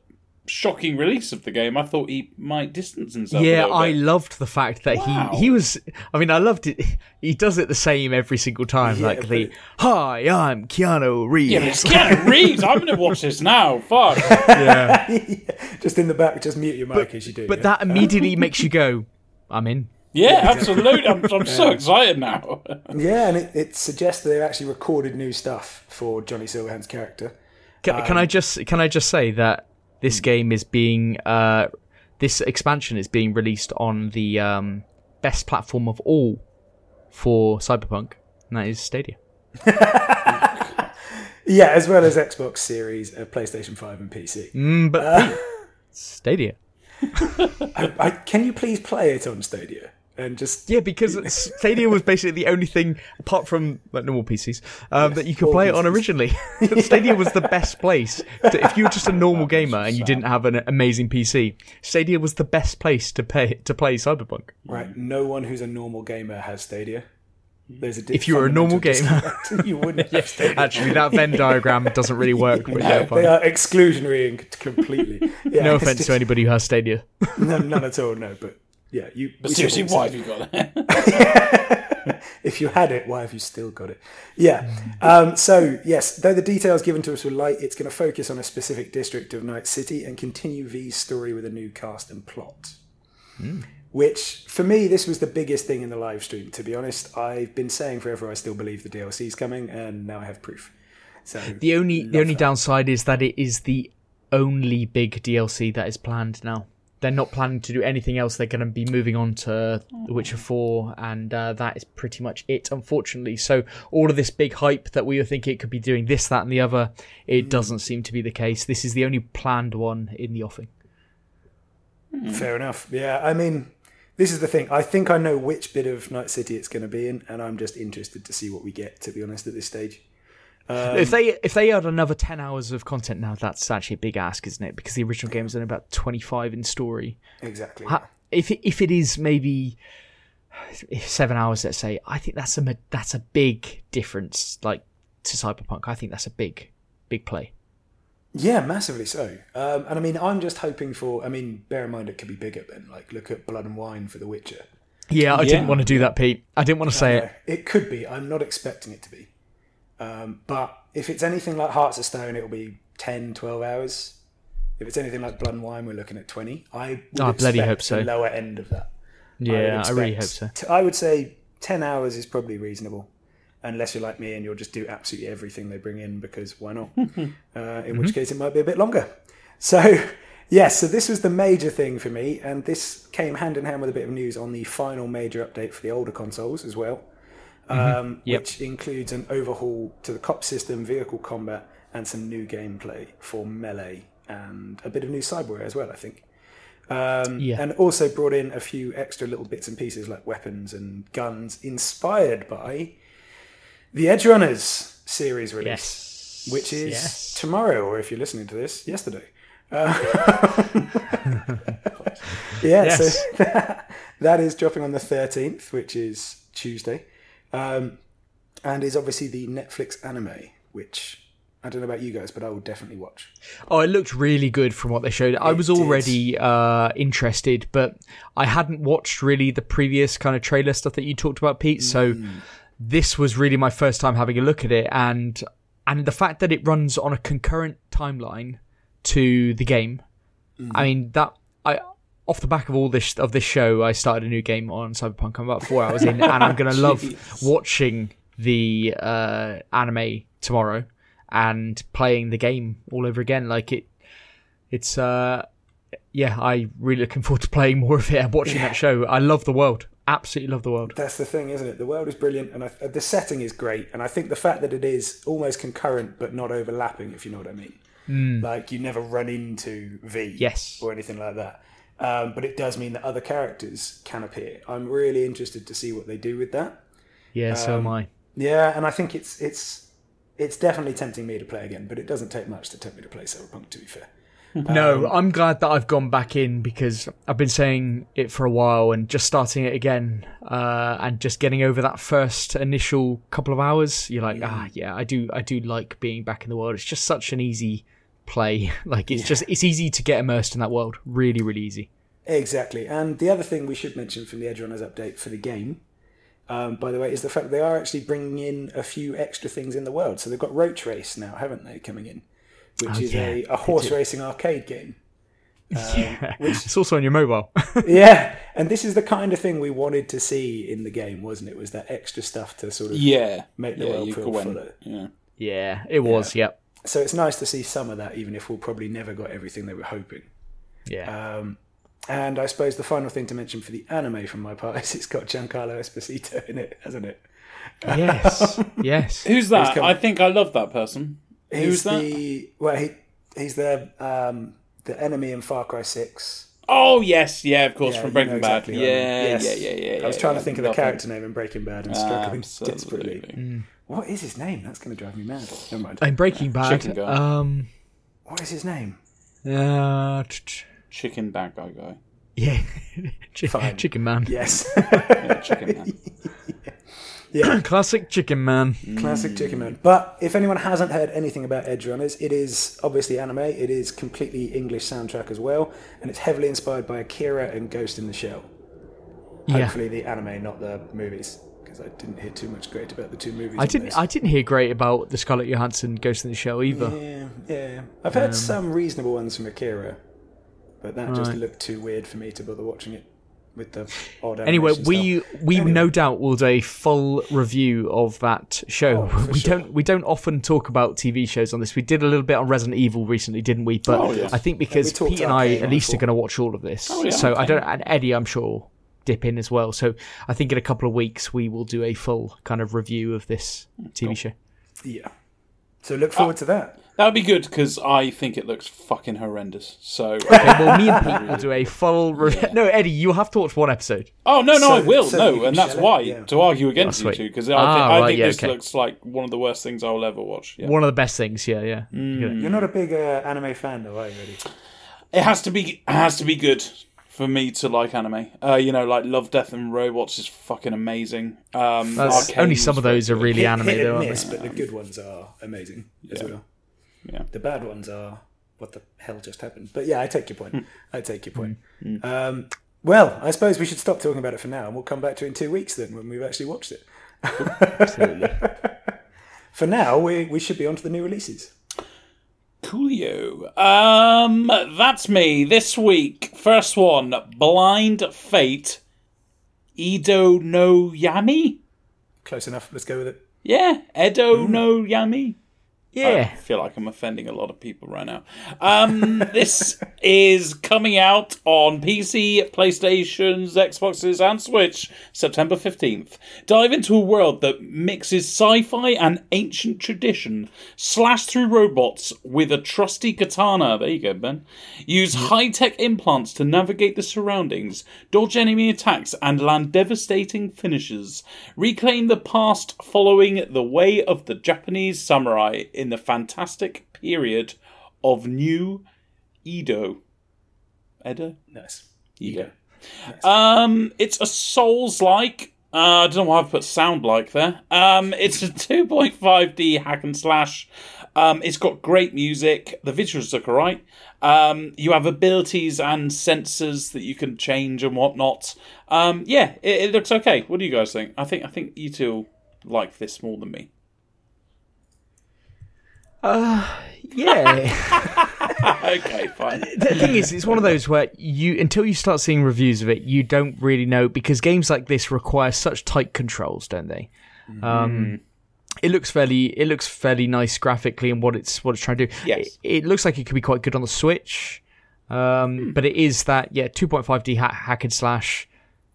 shocking release of the game, I thought he might distance himself. a yeah, I loved the fact that Wow. he he was. I mean, I loved it. He does it the same every single time. Yeah, like the "Hi, I'm Keanu Reeves." Yeah, it's Keanu (laughs) Reeves. I'm going to watch this now. Fuck. (laughs) (laughs) yeah. just in the back, just mute your mic as you do. but yeah. that immediately makes you go, "I'm in." Yeah, absolutely. I'm, I'm so excited now. (laughs) yeah, and it, it suggests that they've actually recorded new stuff for Johnny Silverhand's character. Can, can I just can I just say that this game is being uh, this expansion is being released on the um, best platform of all for Cyberpunk, and that is Stadia. (laughs) Yeah, as well as Xbox Series, uh, PlayStation Five, and PC. Mm, but Pete, Stadia. (laughs) I, I, can you please play it on Stadia and just Yeah, because (laughs) Stadia was basically the only thing, apart from like, normal PCs, um, that you could play it on originally. (laughs) Stadia was the best place. To, if you were just a (laughs) normal gamer and you didn't have an amazing PC, Stadia was the best place to pay to play Cyberpunk. right? No one who's a normal gamer has Stadia. There's a If you were a normal gamer, you wouldn't have Stadia. Actually, that Venn diagram doesn't really work. But yeah, they are exclusionary and completely. Yeah, No offense just- to anybody who has Stadia. No, none at all. No, but yeah, you. But seriously, why have you got (laughs) it? if you had it, why have you still got it? Yeah. Um, so, yes, though the details given to us were light, it's going to focus on a specific district of Night City and continue V's story with a new cast and plot. Which, for me, this was the biggest thing in the live stream, to be honest. I've been saying forever I still believe the DLC is coming, and now I have proof. So, The only the only downside is that it is the only big DLC that is planned now. They're not planning to do anything else. They're going to be moving on to The Witcher 4, and uh, that is pretty much it, unfortunately. So, all of this big hype that we were thinking it could be doing this, that, and the other, it doesn't seem to be the case. This is the only planned one in the offing. fair enough. Yeah, I mean, this is the thing. I think I know which bit of Night City it's going to be in, and I'm just interested to see what we get, to be honest, at this stage. If they if they add another ten hours of content now, that's actually a big ask, isn't it? Because the original game is only about twenty five in story. Exactly. Ha- if it, if it is maybe seven hours, let's say, I think that's a that's a big difference. Like to Cyberpunk, I think that's a big big play. Yeah, massively so. Um, and I mean, I'm just hoping for. I mean, bear in mind it could be bigger than like look at Blood and Wine for The Witcher. Yeah, I Yeah. didn't want to do that, Pete. I didn't want to say it. It could be. I'm not expecting it to be. Um, but if it's anything like Hearts of Stone, it'll be 10, 12 hours. If it's anything like Blood and Wine, we're looking at 20. I would I bloody hope so. Lower end of that. Yeah, I really hope so. t- I would say 10 hours is probably reasonable. Unless you're like me and you'll just do absolutely everything they bring in because why not? (laughs) uh, in Mm-hmm. which case it might be a bit longer. So, (laughs) yes, so this was the major thing for me, and this came hand in hand with a bit of news on the final major update for the older consoles as well, um, Mm-hmm. Yep. which includes an overhaul to the cop system, vehicle combat, and some new gameplay for melee and a bit of new cyberware as well, I think. Um, Yeah. And also brought in a few extra little bits and pieces like weapons and guns inspired by the Edge Runners series release, Yes, which is yes. tomorrow, or if you're listening to this, yesterday. Uh, (laughs) (laughs) yeah, Yes. so (laughs) that, that is dropping on the 13th, which is Tuesday, um, and is obviously the Netflix anime, which I don't know about you guys, but I will definitely watch. Oh, it looked really good from what they showed. I was already uh, interested, but I hadn't watched really the previous kind of trailer stuff that you talked about, Pete. So Mm. this was really my first time having a look at it, and and the fact that it runs on a concurrent timeline to the game. Mm. I mean that I. Off the back of all this of this show, I started a new game on Cyberpunk. I'm about four hours in, and I'm gonna (laughs) love watching the uh, anime tomorrow and playing the game all over again. Like it, it's uh, yeah, I really looking forward to playing more of it and watching that show. I love the world, absolutely love the world. That's the thing, isn't it? The world is brilliant, and I, uh, the setting is great. And I think the fact that it is almost concurrent but not overlapping, if you know what I mean. Like you never run into V, Yes. or anything like that. Um, but it does mean that other characters can appear. I'm really interested to see what they do with that. Yeah, so am I. Yeah, and I think it's it's it's definitely tempting me to play again, but it doesn't take much to tempt me to play Cyberpunk. To be fair, (laughs) No, I'm glad that I've gone back in because I've been saying it for a while and just starting it again uh, and just getting over that first initial couple of hours. You're like, ah, yeah, I do, I do like being back in the world. It's just such an easy play. (laughs) Like it's just, it's easy to get immersed in that world. Really, really easy. Exactly. And the other thing we should mention from the Edge Runners update for the game, um, by the way, is the fact that they are actually bringing in a few extra things in the world. So they've got Roach Race now, haven't they, coming in, which Oh, is yeah, a, a horse racing arcade game. (laughs) yeah, it's also on your mobile. (laughs) yeah, and this is the kind of thing we wanted to see in the game, wasn't it? Was that extra stuff to sort of Yeah, make the yeah, world feel fuller. Yeah. yeah, it was. Yep. So it's nice to see some of that, even if we'll probably never got everything they were hoping. Yeah. Um, and I suppose the final thing to mention for the anime from my part (laughs) is it's got Giancarlo Esposito in it, hasn't it? yes. (laughs) Yes. Who's that? come- I think I love that person. He's Who's that? the well, he he's the um, the enemy in Far Cry Six. Oh yes, yeah, of course, Yeah, from you Breaking know Bad. exactly I mean. yeah, Yes. yeah, yeah, yeah, I was trying yeah, to think of the love character name in Breaking Bad and struggling desperately. Absolutely. What is his name? That's going to drive me mad. Never mind. In Breaking Bad. Um. What is his name? Uh, ch- ch- Chicken bad guy guy. yeah. (laughs) Ch- chicken man. Yes, Yeah, chicken man. (laughs) (clears throat) Classic chicken man. classic Chicken Man. But if anyone hasn't heard anything about Edge Runners, it is obviously anime. It is completely English soundtrack as well, and it's heavily inspired by Akira and Ghost in the Shell. Yeah. Hopefully, the anime, not the movies, because I didn't hear too much great about the two movies. I didn't. I didn't hear great about the Scarlett Johansson Ghost in the Shell either. Yeah, yeah. I've heard um, some reasonable ones from Akira, but that just looked too weird for me to bother watching it with the odd. Anyway, we we Anyway. no doubt will do a full review of that show. Oh, we sure. don't we don't often talk about TV shows on this. We did a little bit on Resident Evil recently, didn't we? But Oh, yes. I think because talked Pete and I at least are going to watch all of this. Oh, yeah, so I don't and Eddie, I'm sure dip in as well. So I think in a couple of weeks we will do a full kind of review of this TV show. yeah. So look forward to that. That would be good because I think it looks fucking horrendous. So, (laughs) Okay, well, me and Pete (laughs) will do a full. Re- No, Eddie, you'll have to watch one episode. oh no, no, So- I will. so no, and that's shell it, why yeah. to argue against Oh, you sweet. two because I, Ah, think, I right, think yeah, this okay. looks like one of the worst things I'll ever watch. Yeah. One of the best things. Yeah, yeah. Mm. You know. You're not a big uh, anime fan, though, are you? Eddie? It has to be. It has to be good for me to like anime. Uh, you know, like Love, Death, and Robots is fucking amazing. Um, only some of those are really Hit, anime, hit though, and aren't miss, they? but the good ones are amazing as well. Yeah. The bad ones are what the hell just happened. But yeah, I take your Hmm. point. I take your point. Um, well, I suppose we should stop talking about it for now, and we'll come back to it in two weeks then when we've actually watched it. Absolutely. (laughs) For now, we, we should be on to the new releases. Coolio. Um, that's me this week. First one, Blind Fate. Edo no Yami. Close enough. Let's go with it. Yeah, Edo no Yami. I Yeah. feel like I'm offending a lot of people right now. Um, (laughs) this is coming out on PC, PlayStations, Xboxes, and Switch September 15th. Dive into a world that mixes sci fi and ancient tradition. Slash through robots with a trusty katana. There you go, Ben. Use high tech implants to navigate the surroundings, dodge enemy attacks, and land devastating finishes. Reclaim the past following the way of the Japanese samurai in the fantastic period of New Edo. Edo? Nice. Edo. Um, it's a Souls like. Uh, I don't know why I've put sound like there. Um, it's a (laughs) 2.5D hack and slash. Um, it's got great music. The visuals look alright. Um, you have abilities and sensors that you can change and whatnot. Um, yeah, it, it looks okay. What do you guys think? I think I think you two like this more than me. Yeah. (laughs) okay, fine. the thing is, it's one of those where you until you start seeing reviews of it, you don't really know because games like this require such tight controls, don't they? Um, it looks fairly it looks fairly nice graphically and what it's what it's trying to do. Yes. It, it looks like it could be quite good on the Switch. Um, but it is that yeah 2.5D ha- hack and slash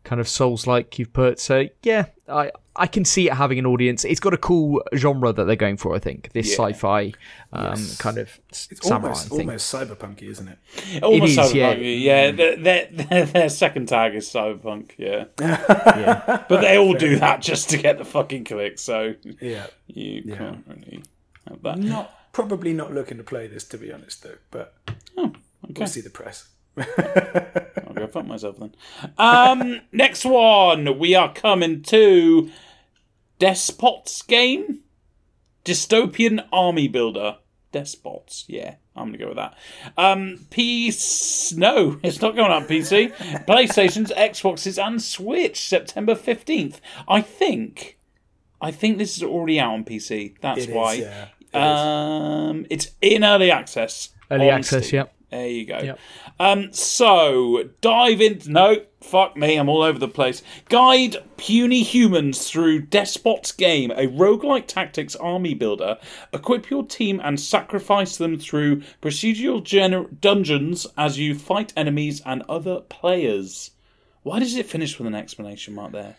kind of souls like you've put. So yeah, I I can see it having an audience. It's got a cool genre that they're going for. I think this Yeah. sci-fi um, kind of s- It's samurai almost thing. almost cyberpunky, isn't it? Almost is, yeah. cyberpunk. Yeah, Their, their, their, their second tag is cyberpunk. Yeah, Yeah. (laughs) but they all do that just to get the fucking clicks. So Yeah. you can't really have that. Not probably not looking to play this to be honest though, but we'll see the press. I'll go fuck myself then. Um, (laughs) next one, we are coming to Despots game, dystopian army builder. Despots, yeah, I'm gonna go with that. Um, PC, no, (laughs) it's not going on PC. (laughs) PlayStation's, Xboxes, and Switch, September fifteenth. I think, I think this is already out on PC. That's It is, why. yeah. It is. Um, it's in early access. Early access, Steam. yep. There you go. Yep. Um, so dive in. No, fuck me, I'm all over the place. Guide puny humans through Despot's game, a roguelike tactics army builder. Equip your team and sacrifice them through procedural gener- dungeons as you fight enemies and other players. Why does it finish with an exclamation mark there?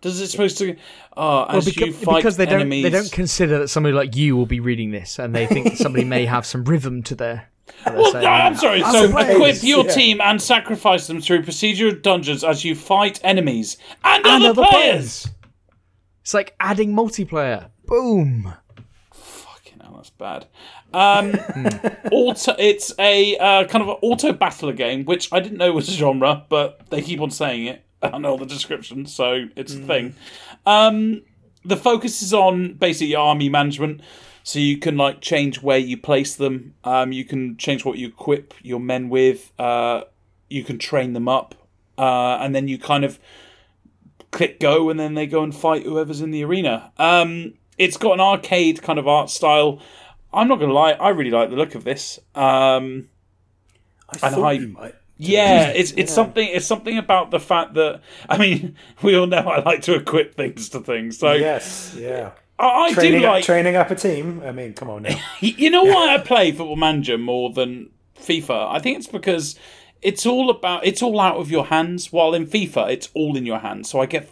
Does it supposed to? As Well, you beca- fight because they don't they don't consider that somebody like you will be reading this, and they think somebody may have some rhythm to their. What they're Well, saying. no, I'm sorry. As So a equip your yeah. team and sacrifice them through procedural dungeons as you fight enemies and, And other, other players. It's like adding multiplayer. Boom. Fucking hell, that's bad. Um, (laughs) auto, it's a uh, kind of an auto battler game, which I didn't know was a genre, but they keep on saying it. I know the description, so it's a thing. Um, the focus is on basically army management, so you can like change where you place them. Um, you can change what you equip your men with. Uh, you can train them up, uh, and then you kind of click go, and then they go and fight whoever's in the arena. Um, it's got an arcade kind of art style. I'm not gonna lie, I really like the look of this. Um, I And thought I- you might. yeah, it's it's something it's something about the fact that (laughs) I mean we all know I like to equip things to things, so Yes, yeah. I, I Training do like training up a team. I mean, come on now. (laughs) you know why I play Football Manager more than FIFA? I think it's because it's all about it's all out of your hands. While in FIFA, it's all in your hands. So I get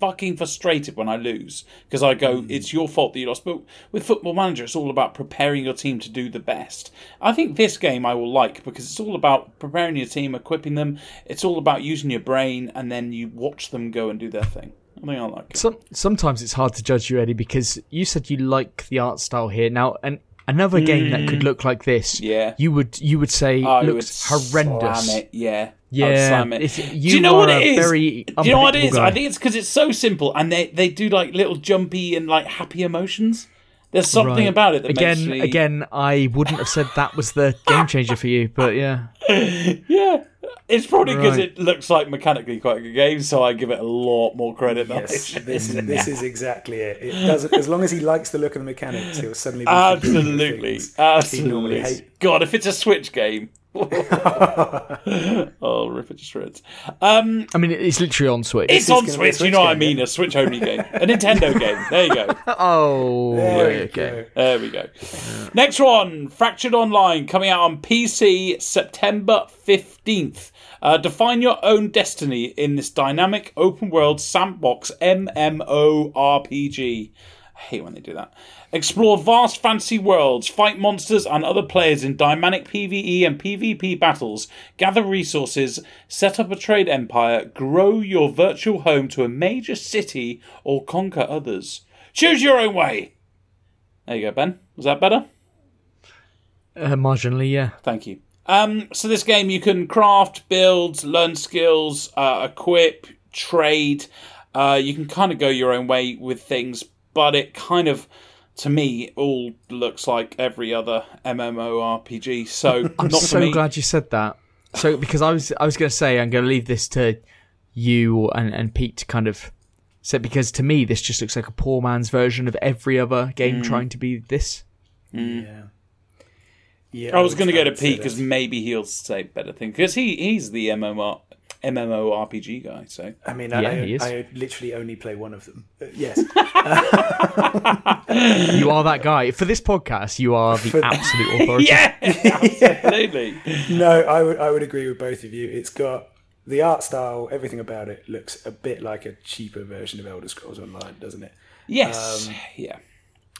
fucking frustrated when I lose because I go, hmm. it's your fault that you lost. But with Football Manager, it's all about preparing your team to do the best. I think this game I will like because it's all about preparing your team, equipping them. It's all about using your brain, and then you watch them go and do their thing. I think I like it. Some, sometimes it's hard to judge you, Eddie, because you said you like the art style here. Now, an, another game that could look like this, Mm. Yeah. you would you would say I would looks horrendous. Slam it, yeah. Yeah, slam it. it's- do you you know what it is? do you know what it is? unpredictable I think it's because it's so simple, and they they do like little jumpy and like happy emotions. There's something Right. about it that again, me again, I wouldn't have said that was the game changer for you, but yeah, (laughs) yeah. It's probably because Right. it looks like mechanically quite a good game, so I give it a lot more credit Yes, should. this, this is exactly it. It doesn't. As long as he likes the look of the mechanics, he'll suddenly be forgiving Absolutely, things he absolutely. normally hate. God, if it's a Switch game, (laughs) oh, rip it to shreds. Um, I mean, it's literally on Switch. it's is on gonna be a Switch. You know what I game, mean? A Switch only game, a Nintendo (laughs) game. There you go. (laughs) oh, There you okay. go. There we go. Next one, Fractured Online, coming out on PC September 15th. Uh, define your own destiny in this dynamic open world sandbox MMORPG. I hate when they do that. Explore vast fantasy worlds, fight monsters and other players in dynamic PvE and PvP battles, gather resources, set up a trade empire, grow your virtual home to a major city, or conquer others. Choose your own way. There you go, Ben. Was that better? Uh, marginally, yeah. Thank you. Um, so this game you can craft, build, learn skills, uh, equip, trade. Uh, you can kind of go your own way with things, but it kind of to me, all looks like every other MMORPG. So I'm not so me. glad you said that. So because I was I was going to say I'm going to leave this to you and and Pete to kind of say because to me this just looks like a poor man's version of every other game mm. trying to be this. Mm. Yeah. Yeah. I was going to go to Pete because maybe he'll say better thing because he he's the MMO MMORPG guy. So I mean, Yeah, I, he is. I literally only play one of them. Uh, yes. (laughs) You are that guy for this podcast. You are the For- absolute (laughs) authority. (laughs) yeah, absolutely. no, I would I would agree with both of you. It's got the art style, everything about it looks a bit like a cheaper version of Elder Scrolls Online, doesn't it? Yes, Um, yeah.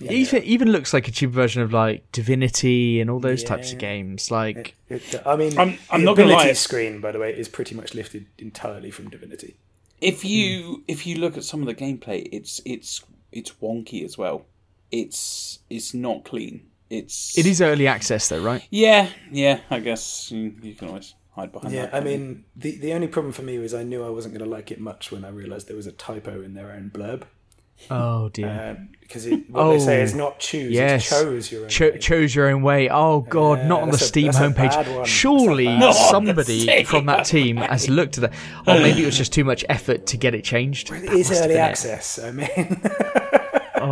It even even looks like a cheaper version of like Divinity and all those types of games. Like It, I mean, I'm- I'm the not gonna ability lie. screen, by the way, is pretty much lifted entirely from Divinity. If hmm. you if you look at some of the gameplay, it's it's it's wonky as well. It's it's not clean. It's it is early access though, right? Yeah, yeah. I guess you, you can always hide behind Yeah, that. I can't you? mean, the the only problem for me was I knew I wasn't going to like it much when I realised there was a typo in their own blurb. Oh dear. Um, because it what they say Oh, is not choose, yes. it's chose your own Cho- way. chose your own way. Oh god, Yeah, not on the Steam a homepage. Surely That's a bad one. somebody Not on the from that team has looked at that. Oh, maybe it was just too much effort to get it changed. It That is early been it. access. I mean, (laughs)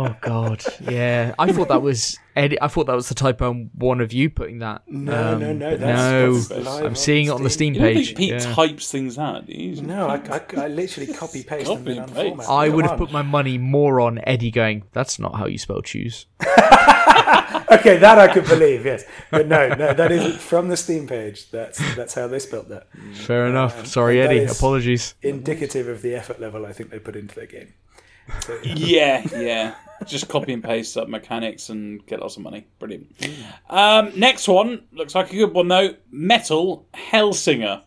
Oh god, yeah. I thought that was Eddie. I thought that was the typo on one of you putting that. no, Um, no, no. That's, no, that's live I'm seeing it on the Steam you page. Pete yeah. types things out, do? No, I, I, I literally copy paste them Copy in paste. I Come would have put my money more on Eddie going. That's not how you spell choose. (laughs) Okay, that I could believe, yes, but no, no, that is from the Steam page. That's that's how they spelt that. Fair enough. Sorry, Eddie. Apologies. Indicative of the effort level I think they put into their game. Yeah, yeah. Just copy and paste up mechanics and get lots of money. Brilliant. Um, next one looks like a good one though. Metal Hellsinger.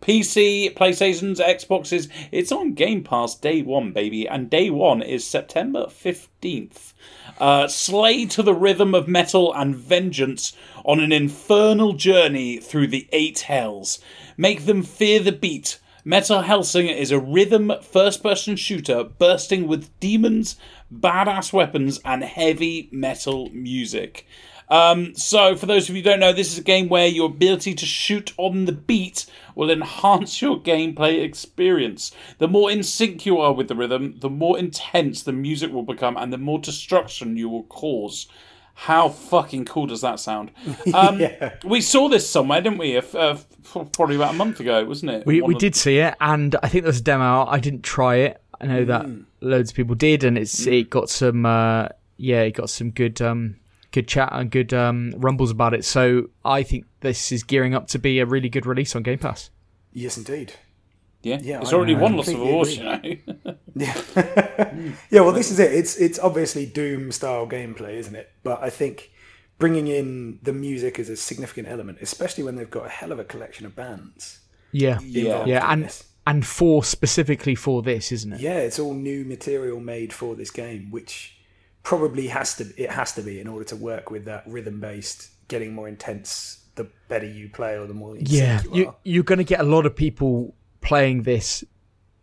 PC, PlayStations, Xboxes. It's on Game Pass day one, baby, and day one is September fifteenth. Uh, slay to the rhythm of metal and vengeance on an infernal journey through the eight hells. Make them fear the beat. Metal Hellsinger is a rhythm first person shooter bursting with demons, badass weapons, and heavy metal music. Um, so, for those of you who don't know, this is a game where your ability to shoot on the beat will enhance your gameplay experience. The more in sync you are with the rhythm, the more intense the music will become, and the more destruction you will cause. How fucking cool does that sound? (laughs) Um, We saw this somewhere, didn't we? If, uh, probably about a month ago, wasn't it? We One we of- did see it, and I think there was a demo. out. I didn't try it. I know that loads of people did, and it's it got some uh, yeah, it got some good um, good chat and good um, rumbles about it. So I think this is gearing up to be a really good release on Game Pass. yes, indeed. Yeah, Yeah, it's I- already I won lots of completely awards, you know. (laughs) Yeah, (laughs) yeah, well, this is it. It's it's obviously Doom style gameplay, isn't it? But I think bringing in the music is a significant element, especially when they've got a hell of a collection of bands. Yeah, involved yeah, and this. and for specifically for this, isn't it? Yeah, it's all new material made for this game, which probably has to it has to be in order to work with that rhythm based, getting more intense. The better you play, or the more in sync Yeah, you, you, are. you're going to get a lot of people playing this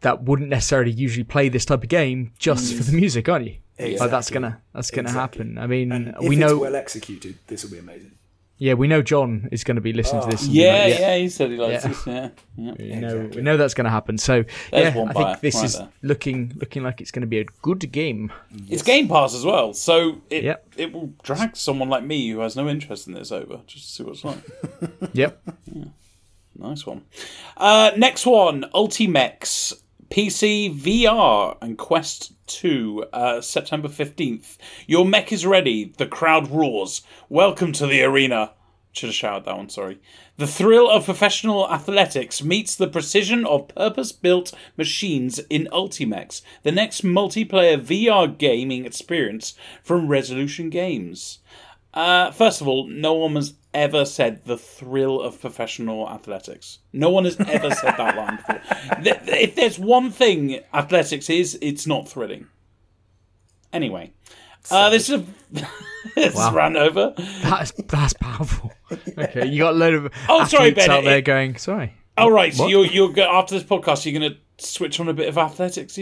that wouldn't necessarily usually play this type of game just for the mm. music, aren't you? Like that's gonna that's gonna Exactly. happen. I mean, And if we it's know, well executed, this will be amazing. yeah, we know John is going to be listening to ah. this. Yeah, like, yeah, he said he likes Yeah. this. Yeah, yeah. We know, Exactly. we know that's going to happen. So There's yeah, I think this right is there. looking looking like it's going to be a good game. Mm, it's Game Pass as well, so it Yep. it will drag someone like me who has no interest in this over just to see what it's like. (laughs) Yep. nice one. Uh, next one, Ultimech. PC VR and Quest 2, uh, September 15th. Your mech is ready. The crowd roars. Welcome to the arena. Should have shouted that one, sorry. The thrill of professional athletics meets the precision of purpose built machines in Ultimech, the next multiplayer VR gaming experience from Resolution Games. Uh, first of all, no one has ever said the thrill of professional athletics. No one has ever said that line before. Th- th- If there's one thing athletics is, it's not thrilling. Anyway, uh, this is a (laughs) this is ran over. That's that's powerful. Okay, you got a load of Oh, sorry, athletes Ben, out there it- going. Sorry. All right, so you're you're go- after this podcast, you're going to switch on a bit of athletics.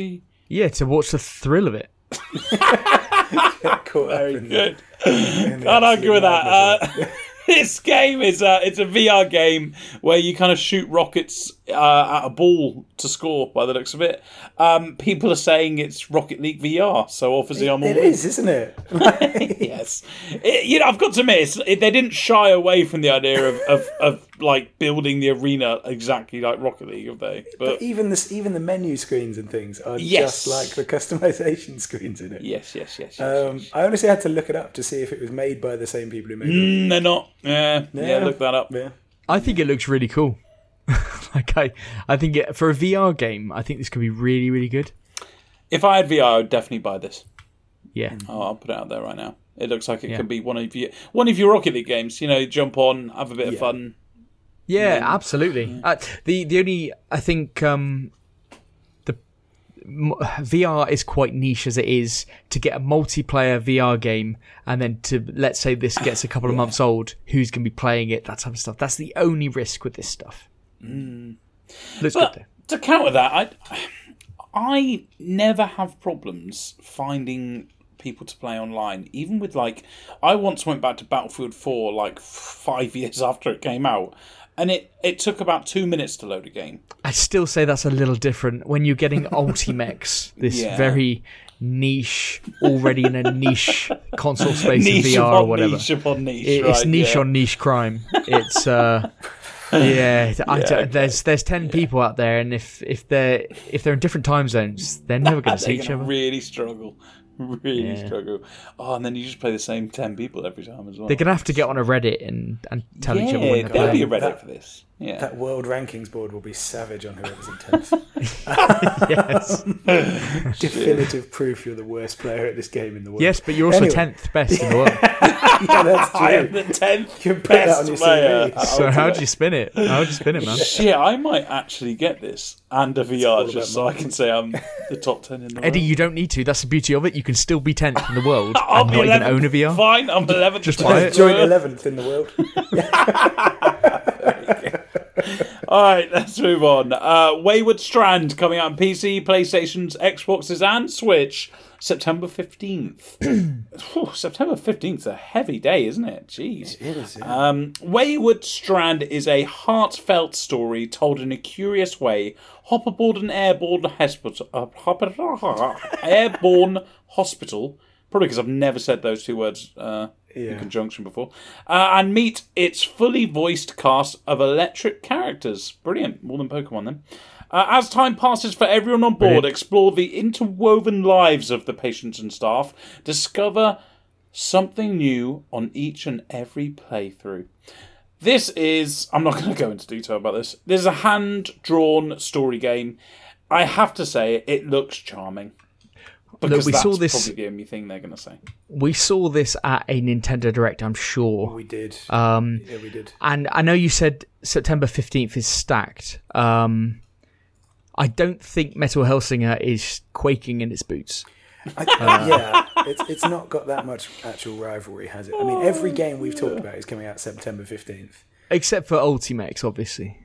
Yeah, to watch the thrill of it. (laughs) get Very good. in the Can't argue with that. (laughs) (laughs) this game is a, it's a VR game where you kind of shoot rockets uh, at a ball to score. By the looks of it, um, people are saying it's Rocket League VR. So obviously, I'm all It in. is, isn't it? (laughs) (laughs) yes, It- you know I've got to admit it, they didn't shy away from the idea of, of, of like building the arena exactly like Rocket League, have they? But even this, even the menu screens and things are Yes. just like the customization (laughs) screens in it. yes, yes, yes. yes, Um, yes. I honestly had to look it up to see if it was made by the same people who made it. Mm, they're not. Yeah, yeah, Yeah. Look that up. Yeah. I think it looks really cool. (laughs) like I, I think it, for a VR game, I think this could be really, really good. If I had VR, I would definitely buy this. Yeah, Oh, I'll put it out there right now. It looks like it Yeah. could be one of your one of your Rocket League games. You know, jump on, have a bit of fun. yeah, absolutely. Uh, the the only I think um, the m- VR is quite niche as it is to get a multiplayer VR game, and then to let's say this gets a couple of (coughs) months old, who's going to be playing it? That type of stuff. That's the only risk with this stuff. Looks But good. to counter that, I I never have problems finding people to play online. Even with like, I once went back to Battlefield Four like five (laughs) years after it came out, and it it took about two minutes to load a game. I still say that's a little different when you're getting (laughs) Ultimech, this Yeah. very niche, already in a niche console space in VR or whatever. niche upon niche. It- it's niche yeah. on niche crime. It's uh, (laughs) yeah. I Yeah, okay. There's there's ten people out there, and if if they're if they're in different time zones, they're never going (laughs) to see They're each gonna other. really struggle. Really Yeah. struggle. Oh, and then you just play the same ten people every time as well. They're going to have to get on a Reddit and and tell yeah, each other when they're there'll be a. Reddit That- for this. Yeah. That world rankings board will be savage on whoever's in tenth. (laughs) (laughs) yes, Definitive proof you're the worst player at this game in the world. yes, but you're also Anyway. tenth best in the world. (laughs) yeah, that's I am true. the tenth You can that best on your player. CV. So how'd you spin it? How'd you spin it, man? (laughs) Shit, I might actually get this and a VR just so I can say I'm (laughs) the top ten in the world. Eddie, you don't need to. That's the beauty of it. You can still be tenth in the world I'll and be not even 11th. own a VR. Fine, I'm 11th. Just in buy the it. Joint eleventh in the world. All right, let's move on. Uh, Wayward Strand coming out on PC, PlayStations, Xboxes, and Switch September 15th. Whew, (clears throat) September 15th is a heavy day, isn't it? Jeez. It is, yeah. Um, Wayward Strand is a heartfelt story told in a curious way. Hop aboard an airborne hospital. Uh, hop- (laughs) airborne hospital. Probably because I've never said those two words uh, in conjunction before. Uh, and meet its fully voiced cast of electric characters. Brilliant. More than Pokemon then. Uh, as time passes for everyone on board, Brilliant. explore the interwoven lives of the patients and staff. Discover something new on each and every playthrough. This is. I'm not (laughs) going to go into detail about this. This is a hand drawn story game. I have to say, it looks charming. Because we that's saw this- probably the only thing they're going to say. We saw this at a Nintendo Direct, I'm sure. we did. Um, yeah, we did. and I know you said September 15th is stacked. Um, I don't think Metal Hellsinger is quaking in its boots. I, yeah, it's it's not got that much actual rivalry, has it? I mean, every game we've talked about is coming out September fifteenth. Except for Ultimax, obviously.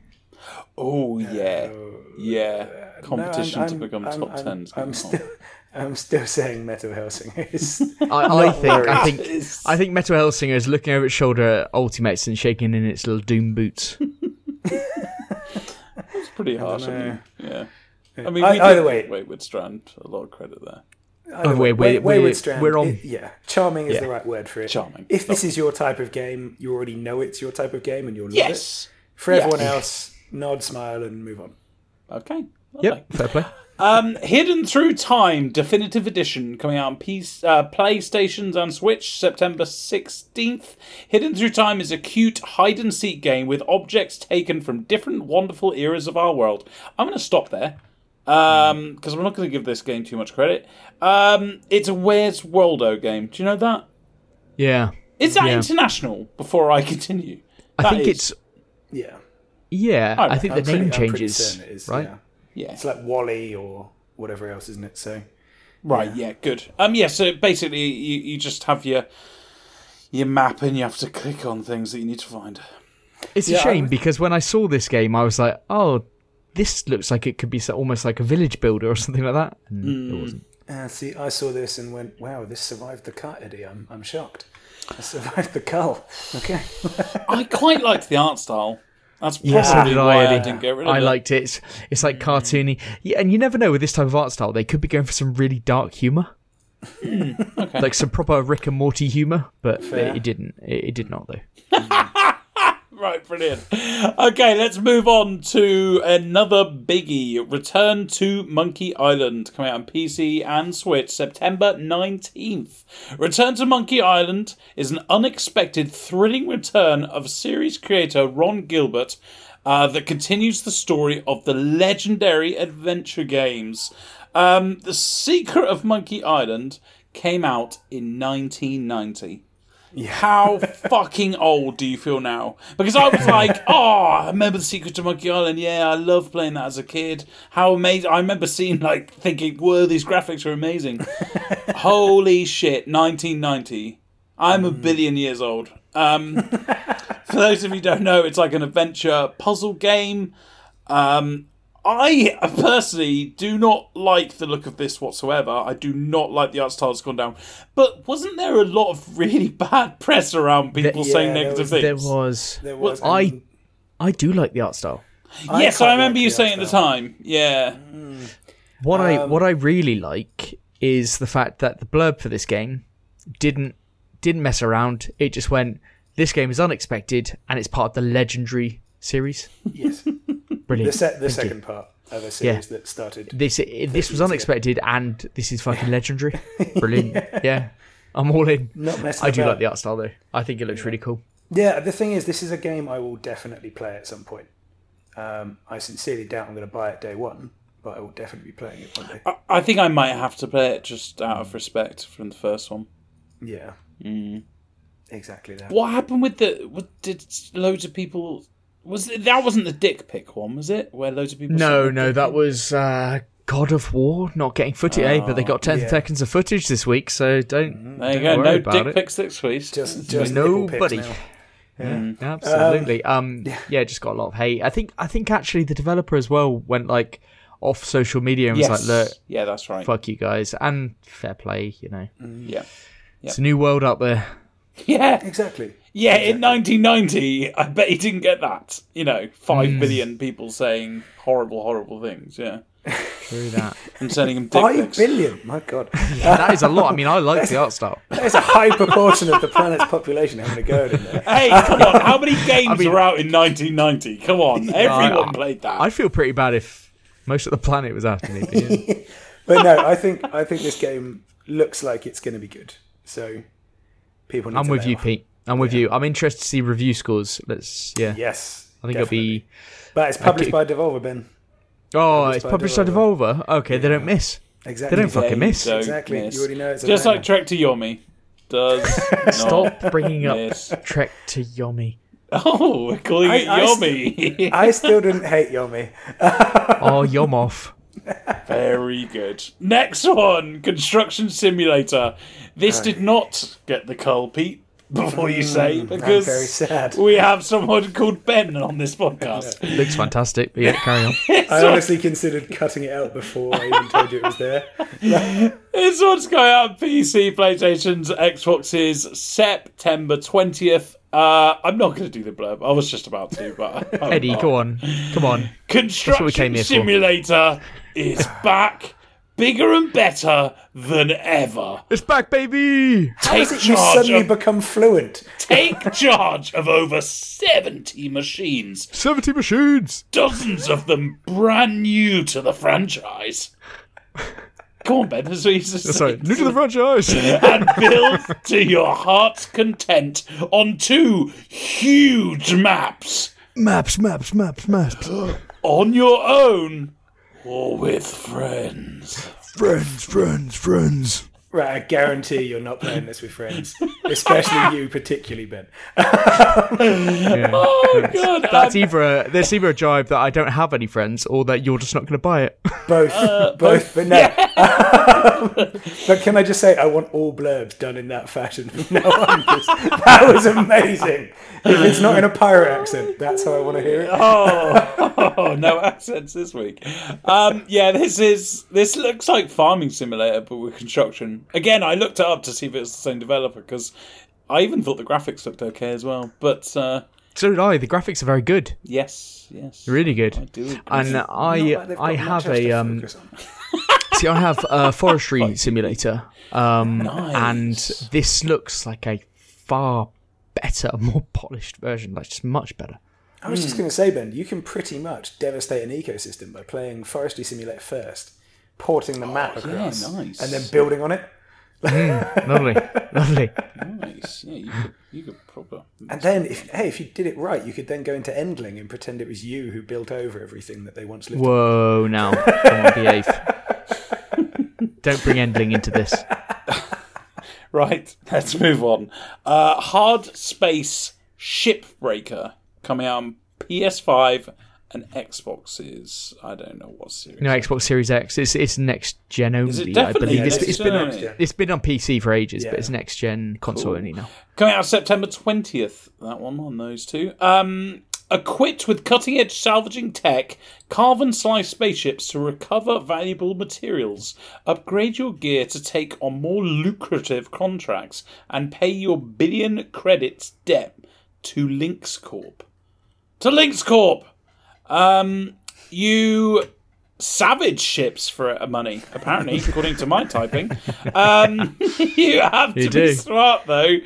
Oh, yeah. Yeah. Competition to I'm- become I'm- top I'm- 10s. I'm still, I'm still saying Metal Hellsinger is. (laughs) I, I Not think I worried. think I think Metal Hellsinger is looking over its shoulder at Ultimates and shaking in its little doom boots. (laughs) (laughs) It's pretty harsh. I, know. mean, yeah. I mean, I- we either did way- give Wayward Strand a lot of credit there. Either way, way, we're- Wayward we're- Strand. we're on- it- yeah, charming is Yeah. the right word for it. Charming. If this is your type of game, you already know it's your type of game, and you'll love Yes. it. For everyone else, nod, smile, and move on. Okay. lovely. Yep, fair play. Um, Hidden Through Time Definitive Edition coming out on PC, uh, PlayStations and Switch September 16th. Hidden Through Time is a cute hide and seek game with objects taken from different wonderful eras of our world. I'm going to stop there because I'm not going to give this game too much credit. Um, it's a Where's Waldo game. Do you know that? Yeah, Is that Yeah. international? Before I continue, I That think is- it's Yeah, yeah. I I think I'm the name pretty- I'm changes, certain right? yeah. Yeah. It's like Wally or whatever else, isn't it? So Right, yeah. good. Um, yeah, so basically you, you just have your your map and you have to click on things that you need to find. It's Yeah, a I shame was- because when I saw this game, I was like, "Oh, this looks like it could be so, almost like a village builder or (laughs) something like that." And Hmm. it wasn't. Uh, see, I saw this and went, "Wow, this survived the cut, Eddie." I'm, I'm shocked. It (laughs) survived the cull. Okay. I quite liked the art style. That's Yeah, probably so did why I, I, didn't get rid of I it. liked it. It's, it's like cartoony, yeah, and you never know with this type of art style. They could be going for some really dark humor, hmm. (laughs) like some proper Rick and Morty humor, but it, it didn't. It, it did not though. Hmm. Right, brilliant. Okay, let's move on to another biggie. Return to Monkey Island, coming out on PC and Switch September 19th. Return to Monkey Island is an unexpected, thrilling return of series creator Ron Gilbert uh, that continues the story of the legendary adventure games. Um, the Secret of Monkey Island came out in 1990. How (laughs) fucking old do you feel now? Because I was like, (laughs) oh, I remember the Secret to Monkey Island. Yeah, I loved playing that as a kid. How amazing! I remember seeing like thinking, whoa, these graphics are amazing. (laughs) Holy shit, 1990. I'm a billion years old. Um, for those of you who don't know, it's like an adventure puzzle game. Um, I personally do not like the look of this whatsoever. I do not like the art style that's gone down. But wasn't there a lot of really (laughs) bad press around people yeah, saying there negative was- things? There was. There was. I- I do like the art style. yes, I remember like you saying at the time. Yeah. What I Um, what I really like is the fact that the blurb for this game didn't didn't mess around. It just went, "This game is unexpected and it's part of the legendary series." yes. (laughs) Brilliant. The, se- the Thank you. second part of a series that started. This this was years unexpected and this is fucking legendary. (laughs) Brilliant. yeah. I'm all in. Not messing I do about. like the art style though. I think it looks really cool. Yeah, the thing is, this is a game I will definitely play at some point. Um, I sincerely doubt I'm going to buy it day one, but I will definitely be playing it one day. I, I think I might have to play it just out of respect from the first one. Yeah. Exactly that. What happened with the. What, did loads of people. Was it, that wasn't the dick pic one, was it? Where loads of people. No, no, that pic? was uh, God of War not getting footage, eh? But they got 10 yeah. seconds of footage this week, so don't. Mm-hmm. There you don't go. worry No about dick it. pics next week. Just, just nipple pics Nobody. Absolutely. Um, yeah. just got a lot of hate. I think. I think actually the developer as well went like off social media and was like, "Look, yeah, that's right. fuck you guys," and fair play. You know, Yeah. it's a new world out there. (laughs) Yeah. Exactly. Yeah, in 1990, I bet he didn't get that. You know, five Hmm. billion people saying horrible, horrible things. Yeah. Through that. (laughs) And sending him dick Five pics. billion. My God. (laughs) that is a lot. I mean, I like the art style. There's a high proportion of the planet's population having a go in there. Hey, (laughs) come on. How many games mean- were out in 1990? Come on. Everyone played that. I'd feel pretty bad if most of the planet was after me. but yeah. But no, I think I think this game looks like it's going to be good. So people. Need I'm to with you, off. Pete. I'm with you. I'm interested to see review scores. Let's. Yeah. Yes, I think definitely. it'll be. But it's published Okay. by Devolver, Ben. Oh, Published it's by published by Devolver. Okay, they don't miss. Exactly. They don't fucking miss. don't Exactly. miss. You already know it's a Just banger. like Trek to Yomi does (laughs) not Stop bringing up miss. Trek to Yomi. (laughs) Oh, we're calling I- it I Yomi. (laughs) I still didn't hate Yomi. Oh, Yom off. Very good. Next one, Construction Simulator. This did not get the cull, Pete. Before you say, because very sad. we have someone called Ben on this podcast. (laughs) Looks fantastic. But yeah, carry on. (laughs) I honestly considered cutting it out before I even told you it was there. (laughs) This one's going out on PC, PlayStations, Xboxes, September 20th. Uh, I'm not going to do the blurb. I was just about to, but I'm Eddie, not. go on. Come on. Construction we came here for. Simulator is back, bigger and better than ever. It's back, baby. How Take is it you suddenly of become fluent? take (laughs) charge of over 70 machines, 70 machines. dozens of them brand new to the franchise. Go on, Ben. That's what you Sorry, new to the franchise. (laughs) and build to your heart's content on two huge maps maps, maps, maps, maps. on your own or with friends. friends, friends, friends. Right, I guarantee you're not playing this with friends. (laughs) especially you, particularly Ben. Yeah. Oh god, That's um, either a, there's either a jibe that I don't have any friends or that you're just not going to buy it. (laughs) Both, Uh, both, but no. (laughs) but can I just say, I want all blurbs done in that fashion from now on. 'cause that was amazing. If it's not in a pirate accent, that's how I want to hear it. oh, oh, (laughs) no accents this week. Um, yeah, this is this looks like Farming Simulator, but with construction. Again, I looked it up to see if it's the same developer because I even thought the graphics looked okay as well. But uh, So did I. The graphics are very good, yes, yes, really good. I good. do. agree. And I like they've I have a um (laughs) see I have a forestry simulator, um, Nice. and this looks like a far better, (laughs) more polished version. Like just much better. I was just Hmm. going to say, Ben, you can pretty much devastate an ecosystem by playing Forestry Simulator first, porting the map yeah, across, nice. and then building on it. Lovely, lovely. nice. Yeah, you could, you could proper. And then, if hey, if you did it right, you could then go into Endling and pretend it was you who built over everything that they once lived. in. Whoa, now (laughs) come on, behave. Don't bring Endling into this. (laughs) Right, let's move on. Uh, Hard Space Shipbreaker coming out on PS5 and Xboxes. I don't know what series. No, Xbox Series X. It's it's next gen only. Is it I believe it's, next it's gen been on, it's been on PC for ages, Yeah. but it's next gen console only now. Coming out September 20th, that one on those two. Um, equipped with cutting edge salvaging tech, carve and slice spaceships to recover valuable materials, upgrade your gear to take on more lucrative contracts, and pay your billion credits debt to Lynx Corp. To Lynx Corp! Um, you savage ships for money, apparently, according to my typing. Um, (laughs) you have to You be smart though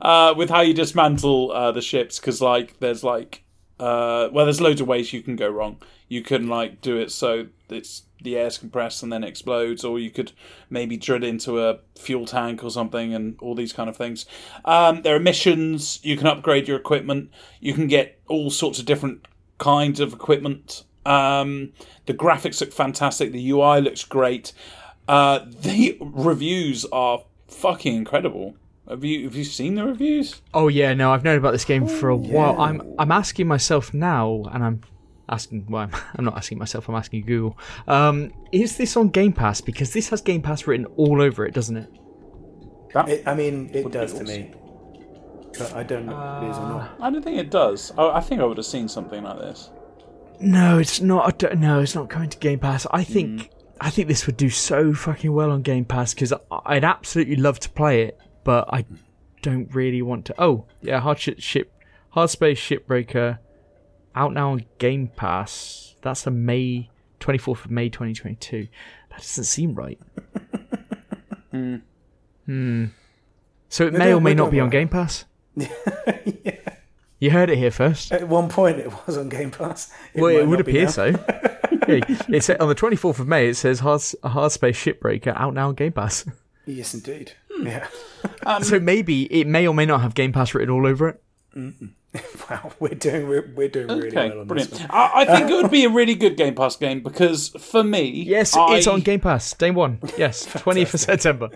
uh, with how you dismantle uh, the ships because, like, there's like, uh, well, there's loads of ways you can go wrong. You can like do it so it's the air's compressed and then explodes, or you could maybe drill into a fuel tank or something, and all these kind of things. Um, there are missions. You can upgrade your equipment. You can get all sorts of different kinds of equipment. Um, the graphics look fantastic. The UI looks great. Uh, the (laughs) reviews are fucking incredible. Have you have you seen the reviews? Oh yeah, no, I've known about this game for a while. I'm I'm asking myself now, and I'm asking. Well, I'm, (laughs) I'm not asking myself. I'm asking Google. Um, is this on Game Pass? Because this has Game Pass written all over it, doesn't it? It, I mean, it does be to me, but I don't know if it is or not. Uh, I don't think it does. I, I think I would have seen something like this. No, it's not. I don't- No, it's not coming to Game Pass. I think mm. I think this would do so fucking well on Game Pass because I'd absolutely love to play it, but I don't really want to. Oh yeah, hard ship, ship hard space shipbreaker out now on Game Pass. That's a May twenty fourth of May twenty twenty two. That doesn't seem right. (laughs) Hmm. hmm. So it may don't- or may we not don't be on worry. Game Pass. You heard it here first. At one point, it was on Game Pass. Well, it would appear so. yeah, it's on the 24th of May. It says hard, hard Space Shipbreaker out now on Game Pass. Yes, indeed. Hmm. Yeah. so maybe it may or may not have Game Pass written all over it. (laughs) Wow, we're doing we're, we're doing really Okay, well on brilliant. this one. I, I think it would be a really good Game Pass game because for me, Yes, I- it's on Game Pass. Day one. Yes, (laughs) 20th of September.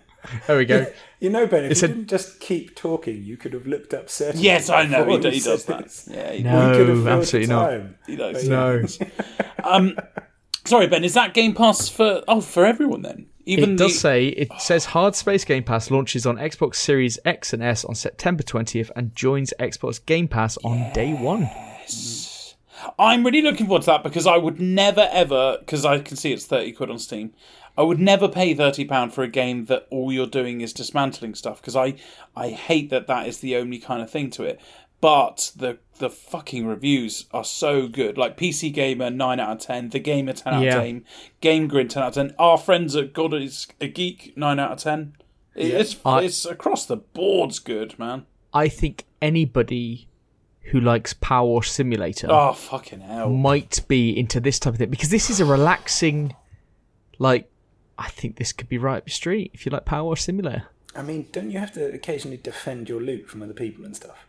There we go. You know, Ben, if It's you a- didn't just keep talking, you could have looked up certain. Yes, I know he, he you does that. this. Yeah, he, No. Could have absolutely not. he does. No. (laughs) Um, sorry, Ben. Is that Game Pass for? Oh, for everyone then. Even It does say, it says Hard Space Game Pass launches on Xbox Series X and S on September 20th and joins Xbox Game Pass on day one. I'm really looking forward to that because I would never ever because I can see it's thirty quid on Steam. I would never pay thirty pound for a game that all you're doing is dismantling stuff because I I hate that that is the only kind of thing to it. But the the fucking reviews are so good. Like PC Gamer nine out of ten, The Gamer ten out Yeah. of ten, GameGrin ten out of ten. Our friends at God is a Geek nine out of ten. It- It's I- it's across the board's good, man. I think anybody who likes Power Simulator Oh fucking hell! might be into this type of thing because this is a relaxing, like, I think this could be right up your street if you like Power Simulator. I mean, don't you have to occasionally defend your loot from other people and stuff?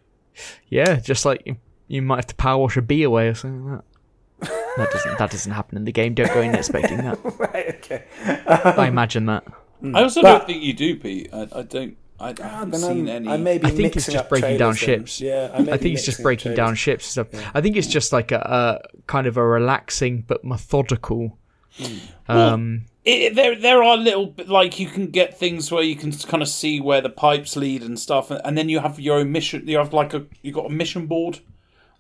Yeah, just like you, you might have to power wash a bee away or something like that. (laughs) That doesn't that doesn't happen in the game. Don't go in expecting that. (laughs) right. Okay. I imagine that. Hmm. I also But- don't think you do, Pete. I, I don't. I, I ah, haven't Then seen I'm- any. I may be I think it's just breaking down trailers then. ships. Yeah, I, I think it's just mixing up breaking down ships and stuff. I think it's just like a, a kind of a relaxing but methodical. Hmm. Um, it, there there are little like you can get things where you can kind of see where the pipes lead and stuff, and, and then you have your own mission. You have like a you got a mission board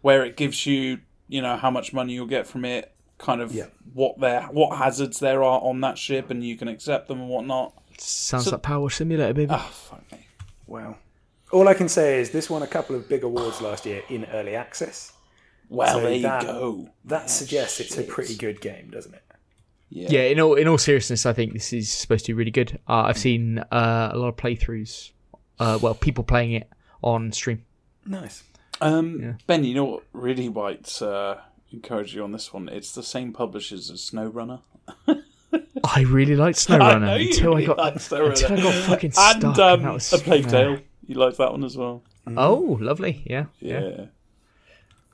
where it gives you you know how much money you'll get from it, kind of Yeah. what there what hazards there are on that ship, and you can accept them and whatnot. sounds So- like Power Simulator, baby. Oh fuck me. Wow. All I can say is this won a couple of big awards last year in early access. Well, So there you that- go. That suggests it's a pretty good game, doesn't it? Yeah. yeah, in all in all seriousness, I think this is supposed to be really good. Uh, I've seen uh, a lot of playthroughs. Uh, well, people playing it on stream. Nice. Um, Yeah. Ben, you know what really might uh, encourage you on this one? It's the same publishers as SnowRunner. (laughs) I really liked (laughs) SnowRunner you until really I got (laughs) until I got fucking and stuck. um, and that was, a Plague Tale. You like that one as well? Oh, lovely. Yeah, yeah. Yeah.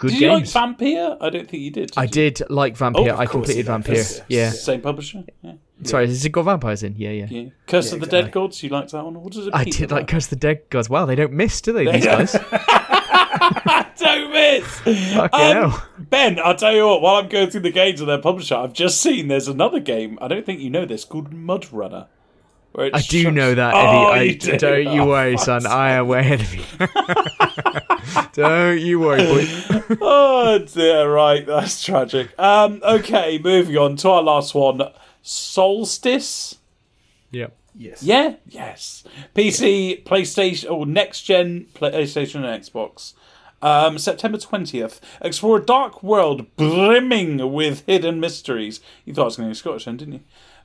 Good Did you like. Vampyr? I don't think you did. did I you? did like Vampyr. Oh, I completed. Vampyr. Yeah. Same publisher. Yeah. Sorry, has it got vampires in? Yeah, yeah. yeah. Curse Yeah, of the exactly. Dead Gods. You liked that one? What does it? I did like Curse of the Dead Gods. Wow, they don't miss, do they? These guys. (laughs) Don't miss. Um. Ben, I'll tell you what. While I'm going through the games of their publisher, I've just seen there's another game. I don't think you know this called Mud Runner. Where I do just- know that, Oh, Eddie. you I, do? don't you Oh, worry, fuck's son. I am way ahead of you. don't you worry, boy. (laughs) oh dear, right, that's tragic. Um, okay, moving on to our last one, Soulstice. Yep. Yes. Yeah, yes. PC, PlayStation, or next gen PlayStation and Xbox. Um, September 20th. Explore a dark world brimming with hidden mysteries. You thought I was going to be Scottish then, didn't you?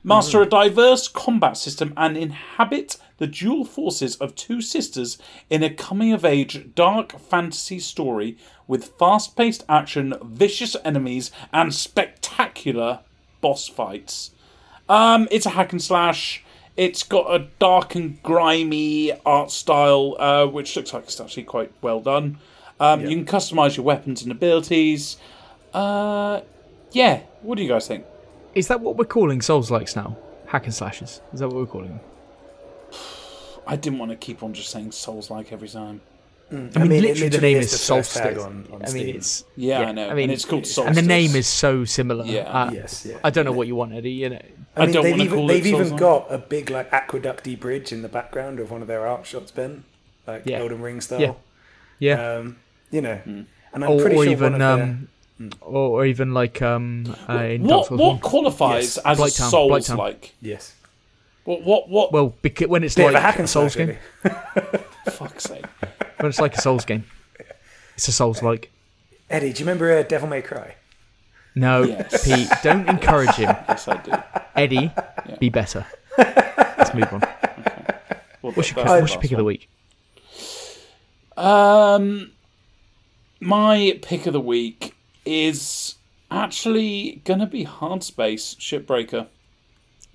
Master a diverse combat system and inhabit the dual forces of two sisters in a coming of age dark fantasy story with fast paced action, vicious enemies, and spectacular boss fights. Um, it's a hack and slash. It's got a dark and grimy art style, uh, which looks like it's actually quite well done. Um, You can customize your weapons and abilities. Uh, yeah, what do you guys think? Is that what we're calling Souls likes now? Hack and slashes. Is that what we're calling them? I didn't want to keep on just saying Souls like every time. I mean, I mean, literally, the name is is the first tag Soulstice. on- on I mean, it's Yeah, I know. I mean, and it's called and Soulstice. and the name is so similar. Yeah. Uh, Yes, yeah. I don't know what you want, Eddie. You know, I, don't they've want to even, call they've it even got a big like aqueducty bridge in the background of one of their art shots, Ben, like Yeah. Elden Ring style. Yeah. yeah. Um, you know, Hmm. and I'm or, pretty or sure even one of um, or, or even like um, uh, in Dark What Souls what 1. qualifies Yes. as a Blighttown, Souls Blighttown. like? yes, What what what? Well, because when it's bit like a hack and Souls slash, game, really. (laughs) fuck's sake! when it's like a Souls game, it's a Souls like. Eddie, do you remember uh, Devil May Cry? No, Yes. Pete, don't encourage him. (laughs) Yes, I do. Eddie, be better. (laughs) Let's move on. Well, What's your, that's what's the your pick last of the week? Um, my pick of the week is actually gonna be Hard Space Shipbreaker.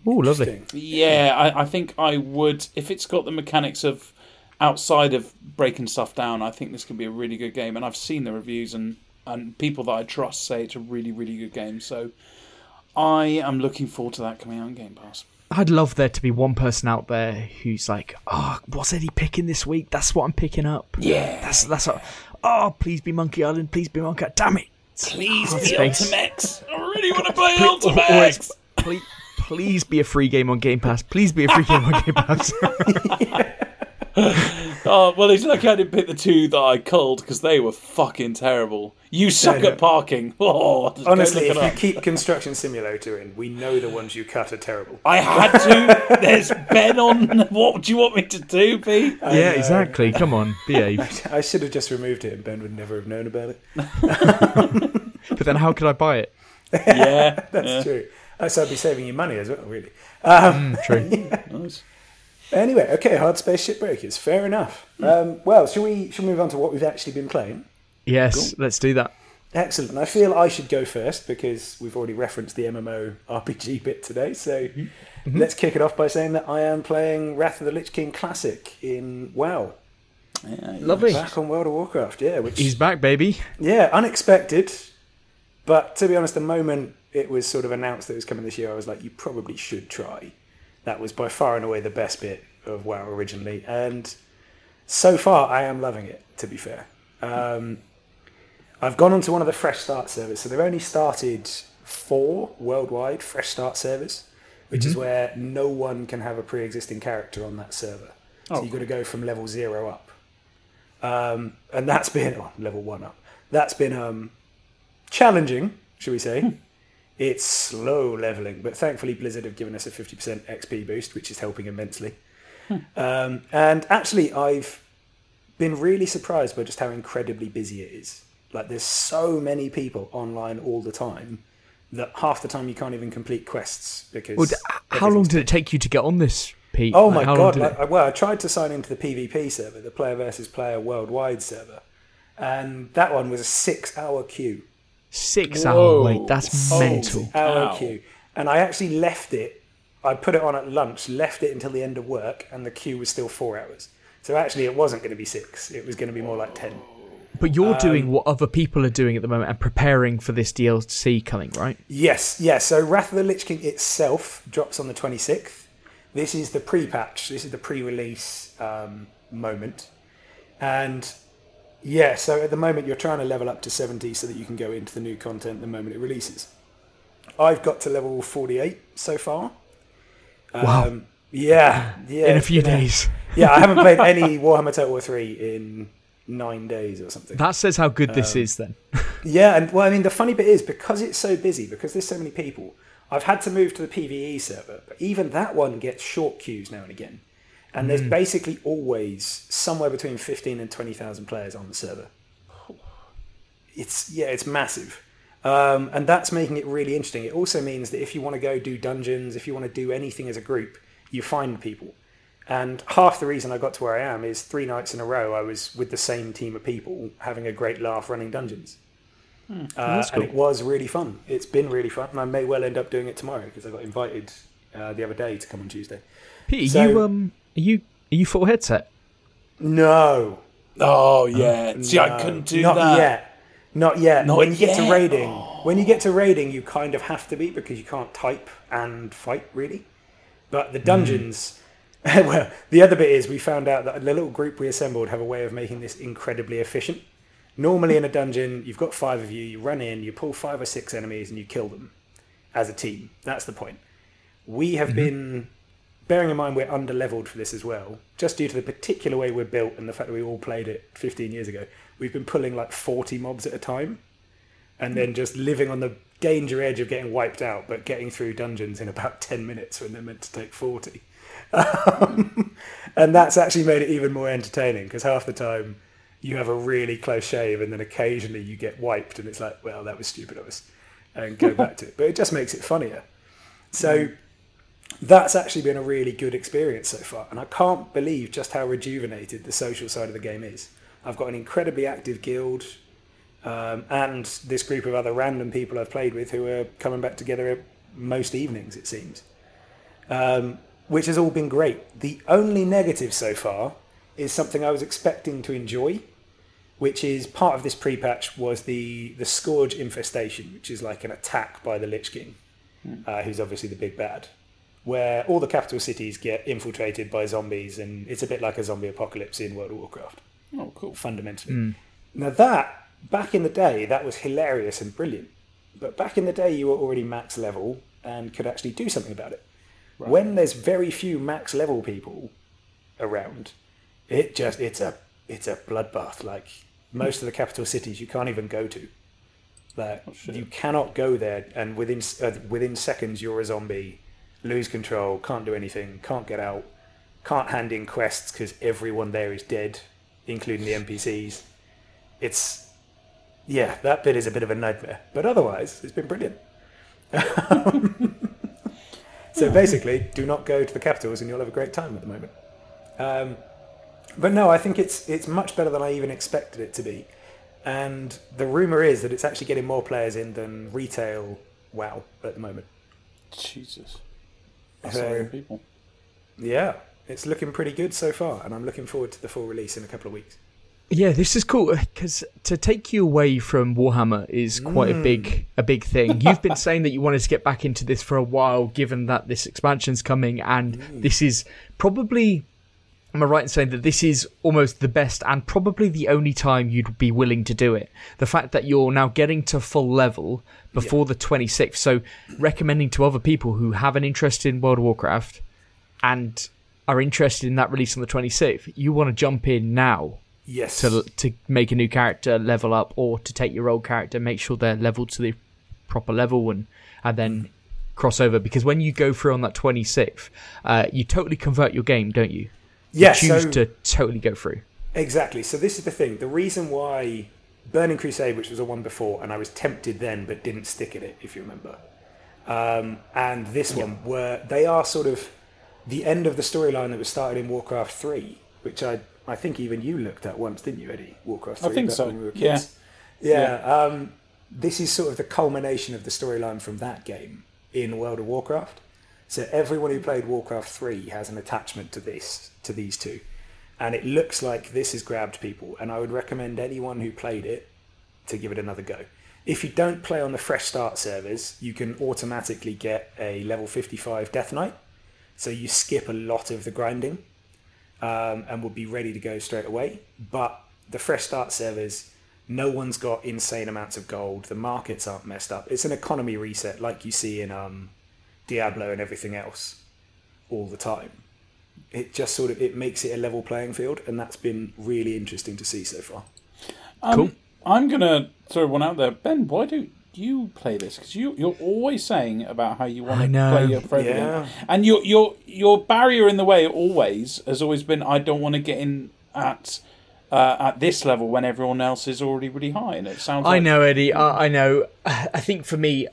Oh, lovely. Yeah, I, I think I would if it's got the mechanics of outside of breaking stuff down. I think this could be a really good game, and I've seen the reviews and and people that I trust say it's a really really good game. So I am looking forward to that coming out in Game Pass. I'd love there to be one person out there who's like, "Oh, what's Eddie picking this week? That's what I'm picking up." Yeah. that's that's. What, oh, please be Monkey Island. Please be Monkey. Island. Damn it! Please Hard be Space. Ultimax. I really want to play Or- or Ultimax. it's- please, please be a free game on Game Pass. Please be a free game on Game Pass. (laughs) (laughs) Oh well, it's lucky I didn't pick the two that I culled because they were fucking terrible. You suck no. at parking. (laughs) Oh, Honestly, if you up. keep Construction Simulator in, we know the ones you cut are terrible. I had to. There's Ben on. (laughs) What do you want me to do, Pete? yeah, exactly. Come on, (laughs) behave. I should have just removed it, and Ben would never have known about it. But then, how could I buy it? Yeah, That's yeah. true. So I'd be saving you money as well, really. Mm, true. Nice. Anyway, okay, hard space shipbreakers. Fair enough. Um, well, shall we? Shall we move on to what we've actually been playing? Yes, let's do that. Excellent. I feel I should go first because we've already referenced the MMO RPG (laughs) bit today. So let's kick it off by saying that I am playing Wrath of the Lich King Classic in WoW. Yeah. Lovely. Back on World of Warcraft, yeah. Which He's back, baby. yeah, unexpected. But to be honest, the moment it was sort of announced that it was coming this year, I was like, you probably should try. That was by far and away the best bit of WoW originally, and so far I am loving it. To be fair, um, I've gone onto one of the fresh start servers. So they've only started four worldwide fresh start servers, which is where no one can have a pre-existing character on that server. So Oh, you've got to go from level zero up, um, and that's been oh, (laughs) level one up. That's been um, challenging, should we say? It's slow leveling, but thankfully Blizzard have given us a 50% XP boost, which is helping immensely. Um, and actually, I've been really surprised by just how incredibly busy it is. Like, there's so many people online all the time that half the time you can't even complete quests because. Well, how long did it take you to get on this, Pete? Oh Like, my god! Like, it- well, I tried to sign into the PvP server, the player versus player worldwide server, and that one was a six-hour queue. Six Whoa. hour wait. That's mental. Hour Ow. queue, and I actually left it. I put it on at lunch, left it until the end of work, and the queue was still four hours. So actually, it wasn't going to be six. It was going to be more like ten. But you're doing what other people are doing at the moment and preparing for this DLC coming, right? Yes, yes. So Wrath of the Lich King itself drops on the 26th. This is the pre-patch. This is the pre-release um, moment, and yeah. So at the moment, you're trying to level up to 70 so that you can go into the new content the moment it releases. I've got to level 48 so far. Wow. Um, yeah, yeah. In a few days. (laughs) yeah, I haven't played (laughs) any Warhammer Total War 3 in nine days or something. That says how good Um, this is then. (laughs) Yeah, and well, I mean, the funny bit is because it's so busy, because there's so many people, I've had to move to the PVE server, but even that one gets short queues now and again. And there's basically always somewhere between 15 and 20,000 players on the server. It's, yeah, it's massive. Um, and that's making it really interesting. It also means that if you want to go do dungeons, if you want to do anything as a group, you find people. And half the reason I got to where I am is three nights in a row I was with the same team of people having a great laugh running dungeons. Uh, that's And it was really fun. It's been really fun, and I may well end up doing it tomorrow because I got invited uh, the other day to come on Tuesday. Pete, so- you um are you are you full headset? No, Oh yeah. Um, See, I couldn't do not that. yet. Not yet. Not when you get to yet. raiding, oh. when you get to raiding, you kind of have to be because you can't type and fight really. But the hmm. dungeons, (laughs) well, the other bit is we found out that the little group we assembled have a way of making this incredibly efficient. Normally in a dungeon, you've got five of you. You run in, you pull five or six enemies, and you kill them as a team. That's the point. We have mm-hmm. been, bearing in mind we're under leveled for this as well, just due to the particular way we're built and the fact that we all played it 15 years ago. We've been pulling like 40 mobs at a time, and then just living on the danger edge of getting wiped out, but getting through dungeons in about (laughs) 10 minutes when they're meant to take 40. Um, (laughs) and that's actually made it even more entertaining because half the time you have a really close shave and then occasionally you get wiped and it's like, well, that was stupid of us and go back to it. But it just makes it funnier. So (laughs) that's actually been a really good experience so far. And I can't believe just how rejuvenated the social side of the game is. I've got an incredibly active guild um, and this group of other random people I've played with who are coming back together most evenings, it seems, um, which has all been great. The only negative so far is something I was expecting to enjoy, which is part of this pre-patch was the the scourge infestation, which is like an attack by the Lich King, uh, who's obviously the big bad, where all the capital cities get infiltrated by zombies, and it's a bit like a zombie apocalypse in World of Warcraft Oh, cool. fundamentally. Now that back in the day, that was hilarious and brilliant. But back in the day, you were already max level and could actually do something about it. When there's very few max level people around, it just it's a it's a bloodbath. Like most of the capital cities, you can't even go to. Like shit. you cannot go there, and within uh, within seconds you're a zombie, lose control, can't do anything, can't get out, can't hand in quests because everyone there is dead, including the NPCs. It's yeah, that bit is a bit of a nightmare, but otherwise it's been brilliant. (laughs) so basically, do not go to the capitals, and you'll have a great time at the moment. Um, but no, I think it's it's much better than I even expected it to be. And the rumor is that it's actually getting more players in than retail WoW at the moment. Jesus. That's So- a lot of people. Yeah, it's looking pretty good so far, and I'm looking forward to the full release in a couple of weeks. Yeah, this is cool because to take you away from Warhammer is quite a big mm. a big thing. (laughs) You've been saying that you wanted to get back into this for a while, given that this expansion's coming, and mm. this is probably Am I right in saying that this is almost the best and probably the only time you'd be willing to do it? The fact that you're now getting to full level before the 26th, so recommending to other people who have an interest in World of Warcraft and are interested in that release on the 26th, you want to jump in now Yes. to to make a new character level up or to take your old character make sure they're leveled to the proper level and and then cross over because when you go through on that 26th uh, you totally convert your game don't you yeah. choose so, to totally go through Exactly. So this is the thing. The reason why Burning Crusade, which was a one before, and I was tempted then but didn't stick at it, if you remember. Um, and this one, were they are sort of the end of the storyline that was started in Warcraft Three, which I I think even you looked at once, didn't you, Eddie? Warcraft I Three. think so, when we were yeah. kids. Yeah. Um, this is sort of the culmination of the storyline from that game in World of Warcraft. So everyone who played Warcraft 3 has an attachment to this, to these two. And it looks like this has grabbed people. And I would recommend anyone who played it to give it another go. If you don't play on the Fresh Start servers, you can automatically get a level 55 Death Knight. So you skip a lot of the grinding um, and will be ready to go straight away. But the Fresh Start servers, no one's got insane amounts of gold. The markets aren't messed up. It's an economy reset like you see in um, Diablo and everything else all the time. It just sort of it makes it a level playing field, and that's been really interesting to see so far. cool I'm gonna throw one out there, Ben. Why don't you play this? Because you you're always saying about how you want I to know. play your favorite Yeah. and your your your barrier in the way always has always been I don't want to get in at. Uh, at this level, when everyone else is already really high, and it sounds. i like, know eddie I, I know (sighs) i think for me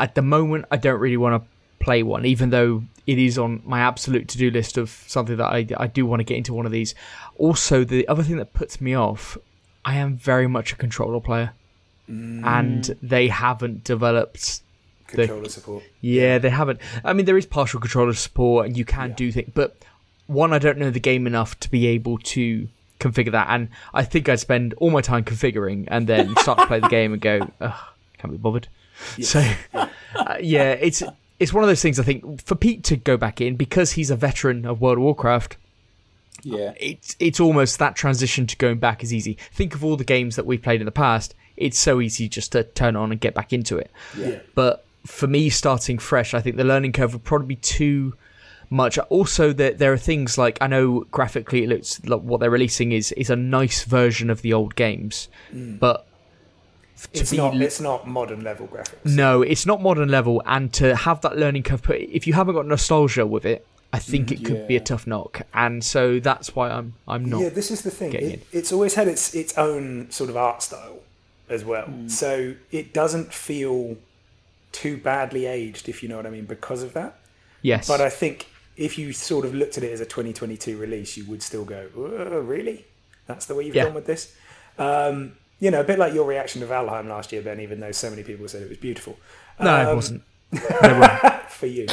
at the moment i don't really want to play one even though it is on my absolute to-do list of something that I, I do want to get into one of these. Also the other thing that puts me off i am very much a controller player. And they haven't developed Controller support. yeah, they haven't. I mean, there is partial controller support, and you can do things, but one, I don't know the game enough to be able to configure that, and I think I'd spend all my time configuring and then start to play the (laughs) game and go, Ugh, can't be bothered. So, (laughs) uh, yeah, it's it's one of those things. I think for Pete to go back in because he's a veteran of World of Warcraft, yeah, it's it's almost that transition to going back is easy. Think of all the games that we've played in the past. It's so easy just to turn on and get back into it. Yeah. But for me, starting fresh, I think the learning curve would probably be too much. Also, there there are things like I know graphically it looks like what they're releasing is is a nice version of the old games, mm. but f- to It's not. It's not modern level graphics. no, it's not modern level, and to have that learning curve put, if you haven't got nostalgia with it, I think it could be a tough knock, and so that's why I'm I'm not. Yeah, this is the thing. It, it's always had its its own sort of art style as well. So it doesn't feel too badly aged, if you know what I mean, because of that. yes, But I think if you sort of looked at it as a 2022 release, you would still go, "Whoa, "Really? That's the way you've Yeah. gone with this?" Um, you know, a bit like your reaction to Valheim last year, Ben. Even though so many people said it was beautiful. no, it Um, wasn't. (laughs) They were for you.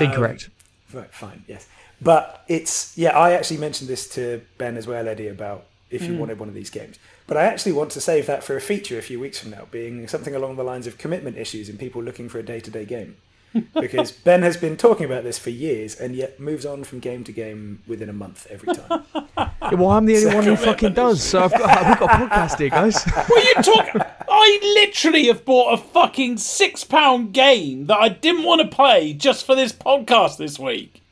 incorrect. Right, fine, yes. But it's yeah, I actually mentioned this to Ben as well, Eddie, about if you wanted one of these games. But I actually want to save that for a feature a few weeks from now, being something along the lines of commitment issues and people looking for a day to day game. Because Ben has been talking about this for years and yet moves on from game to game within a month every time. Yeah, well, I'm the only one who fucking does. So I've got we've got a podcast here, guys. (laughs) What are you talking? I literally have bought a fucking six pound game that I didn't want to play just for this podcast this week.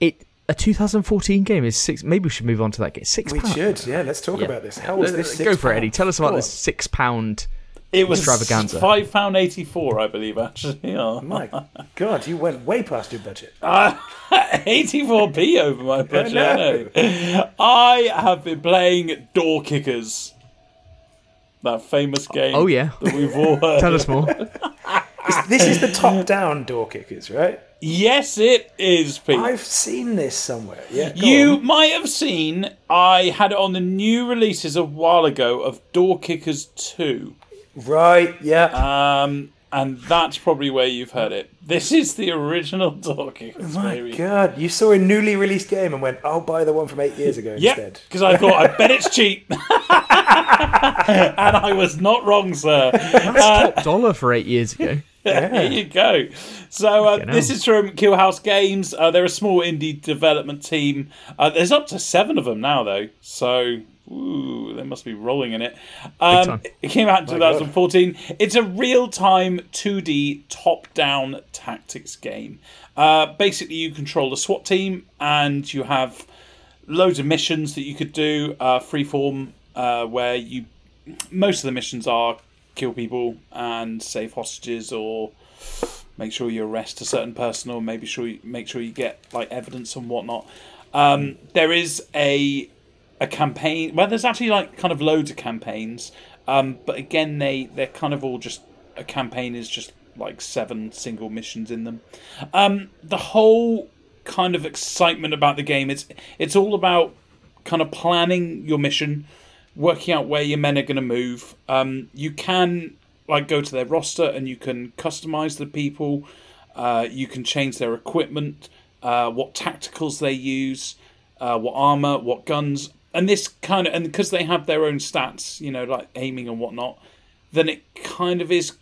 It a 2014 game is six. Maybe we should move on to that game. Six we pounds. should, yeah, let's talk about this. How was this? Go six for it, Eddie. Tell us about this six pound. It was Extravaganza. five pound eighty four, I believe. Actually, yeah. (laughs) Oh. My God, you went way past your budget. (laughs) Uh, eighty four p over my budget. I, know. I have been playing Door Kickers, that famous game. Oh yeah. that we've all (laughs) heard. Tell us more. This is the top down door kickers, right? Yes, it is, Pete. I've seen this somewhere. Yeah, You on. might have seen I had it on the new releases a while ago of Door Kickers 2. Right? Yeah. Um, and that's probably where you've heard it. This is the original (laughs) Door Kickers, My baby. God, you saw a newly released game and went, "I'll buy the one from eight years ago Yep, instead." because I thought I bet it's cheap, (laughs) and I was not wrong, sir. Uh, Top dollar for eight years ago. (laughs) there you go. So uh, this is from Killhouse Games. Uh, they're a small indie development team. Uh, there's up to seven of them now, though. So ooh, they must be rolling in it. Um, it came out in 2014. It's a real-time 2D top-down tactics game. Uh, basically, you control a SWAT team, and you have loads of missions that you could do. Uh, freeform, uh, where you most of the missions are kill people and save hostages or make sure you arrest a certain person or maybe sure you, make sure you get like evidence and whatnot. Um, there is a a campaign. Well, there's actually like kind of loads of campaigns, um, but again, they they're kind of all just a campaign is just like seven single missions in them. Um, the whole kind of excitement about the game it's it's all about kind of planning your mission working out where your men are going to move. Um, you can like go to their roster and you can customize the people. Uh, you can change their equipment, uh, what tacticals they use, uh, what armor, what guns, and this kind of and because they have their own stats, you know, like aiming and whatnot. Then it kind of is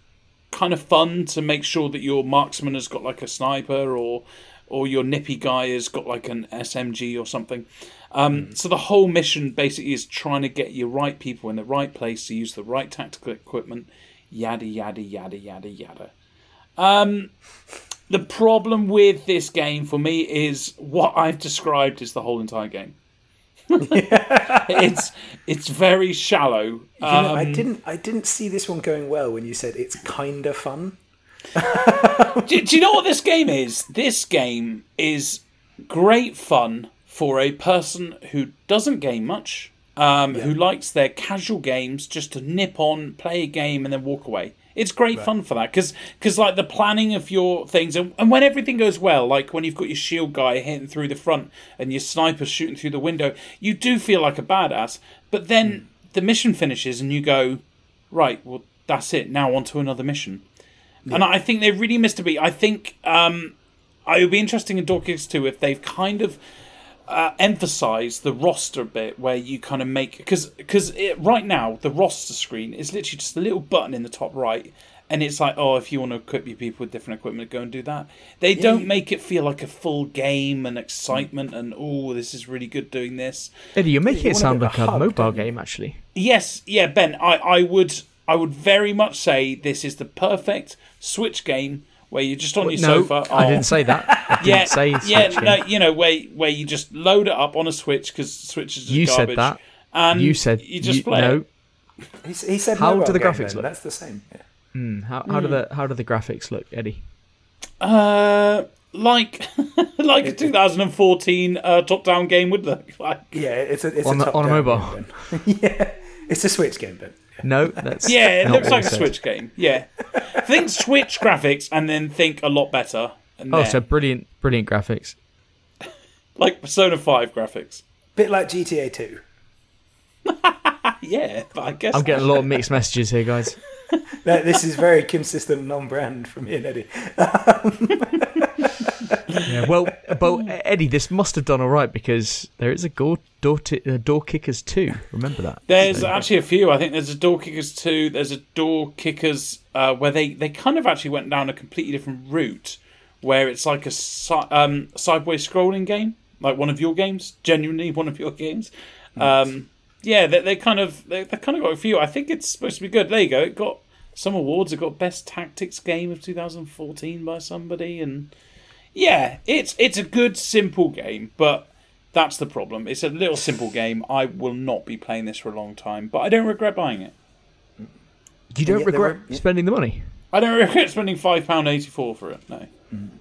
kind of fun to make sure that your marksman has got like a sniper or or your nippy guy has got like an SMG or something. Um, mm. So the whole mission basically is trying to get your right people in the right place to use the right tactical equipment. Yada yada yada yada yada. Um, the problem with this game for me is what I've described is the whole entire game. (laughs) it's it's very shallow. You know, I um, didn't I didn't see this one going well when you said it's kind of fun. (laughs) do, do you know what this game is? This game is great fun for a person who doesn't game much, um, yeah. who likes their casual games just to nip on, play a game, and then walk away. It's great right. fun for that because because like the planning of your things and, and when everything goes well, like when you've got your shield guy hitting through the front and your sniper shooting through the window, you do feel like a badass. But then mm. the mission finishes and you go, right, well that's it. Now on to another mission. Yeah. And I think they really missed a beat. I think um, it would be interesting in Kickers 2 if they've kind of uh, emphasize the roster bit where you kind of make because because right now the roster screen is literally just a little button in the top right and it's like oh if you want to equip your people with different equipment go and do that. They yeah. don't make it feel like a full game and excitement and oh this is really good doing this. Eddie you're making you it sound like a, hug, mobile game actually. Yes. Yeah ben i i would i would very much say this is the perfect switch game where you're just on your no, sofa. Oh. I didn't say that. I (laughs) didn't yeah, say yeah, no, you know where where you just load it up on a Switch because Switch is you garbage. said that. And you said you just you, play. No, it. He, he said how do the graphics then. look? That's the same. Yeah. Mm, how how mm. do the how do the graphics look, Eddie? Uh, like (laughs) like a 2014 uh, top-down game would look (laughs) like. Yeah, it's a it's on, a on a mobile. yeah, it's a Switch game, Ben. No, that's yeah. It looks like a Switch game. Yeah, think Switch graphics and then think a lot better. oh, then, so brilliant, brilliant graphics. (laughs) like Persona Five graphics. Bit like GTA Two. (laughs) yeah, but I guess I'm getting a lot of mixed (laughs) messages here, guys. this is very consistent non-brand from me and Eddie. Yeah, well, but Eddie, this must have done all right because there is a door door, t- uh, door kickers two. Remember that? There's so, actually a few. I think there's a door kickers two. There's a door kickers uh, where they they kind of actually went down a completely different route, where it's like a si- um, sideways scrolling game, like one of your games. Genuinely, one of your games. Um, yeah, they, they kind of they, they kind of got a few. I think it's supposed to be good. There you go. It got some awards. It got best tactics game of 2014 by somebody, and yeah, it's it's a good simple game, but that's the problem. It's a little simple (laughs) game. I will not be playing this for a long time, but I don't regret buying it. You don't regret were, spending the money. I don't (laughs) regret spending five pound eighty four for it. No. Mm-hmm.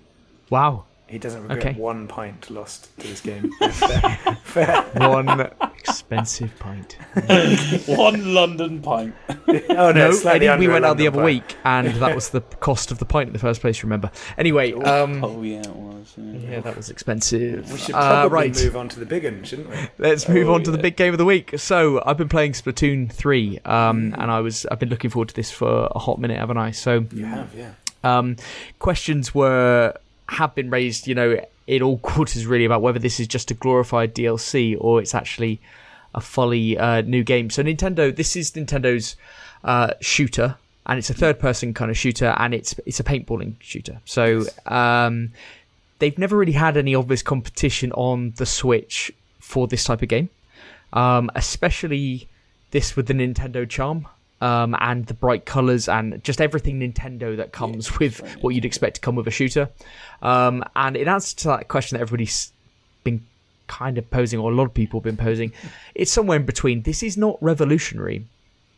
Wow. He doesn't regret okay. one pint lost to this game. (laughs) Fair. Fair. One expensive pint. (laughs) one London pint. (laughs) oh no, no we went out the other pint. week, and that was the cost of the pint in the first place. Remember? Anyway. Um, oh yeah, it was. Yeah. yeah, that was expensive. We should uh, probably uh, right. move on to the big one, shouldn't we? Let's move oh, on to the big game of the week. So I've been playing Splatoon three, um, mm. and I was I've been looking forward to this for a hot minute, haven't I? So you have, yeah. Um, questions were have been raised, you know, in all (laughs) quarters really about whether this is just a glorified DLC or it's actually a fully uh, new game. So Nintendo, this is Nintendo's uh, shooter and it's a third person kind of shooter, and it's it's a paintballing shooter. So um, they've never really had any obvious competition on the Switch for this type of game, um, especially this with the Nintendo charm. Um, and the bright colors and just everything Nintendo that comes yeah, with what you'd expect to come with a shooter. Um, and in answer to that question that everybody's been kind of posing, or a lot of people have been posing, (laughs) it's somewhere in between. This is not revolutionary,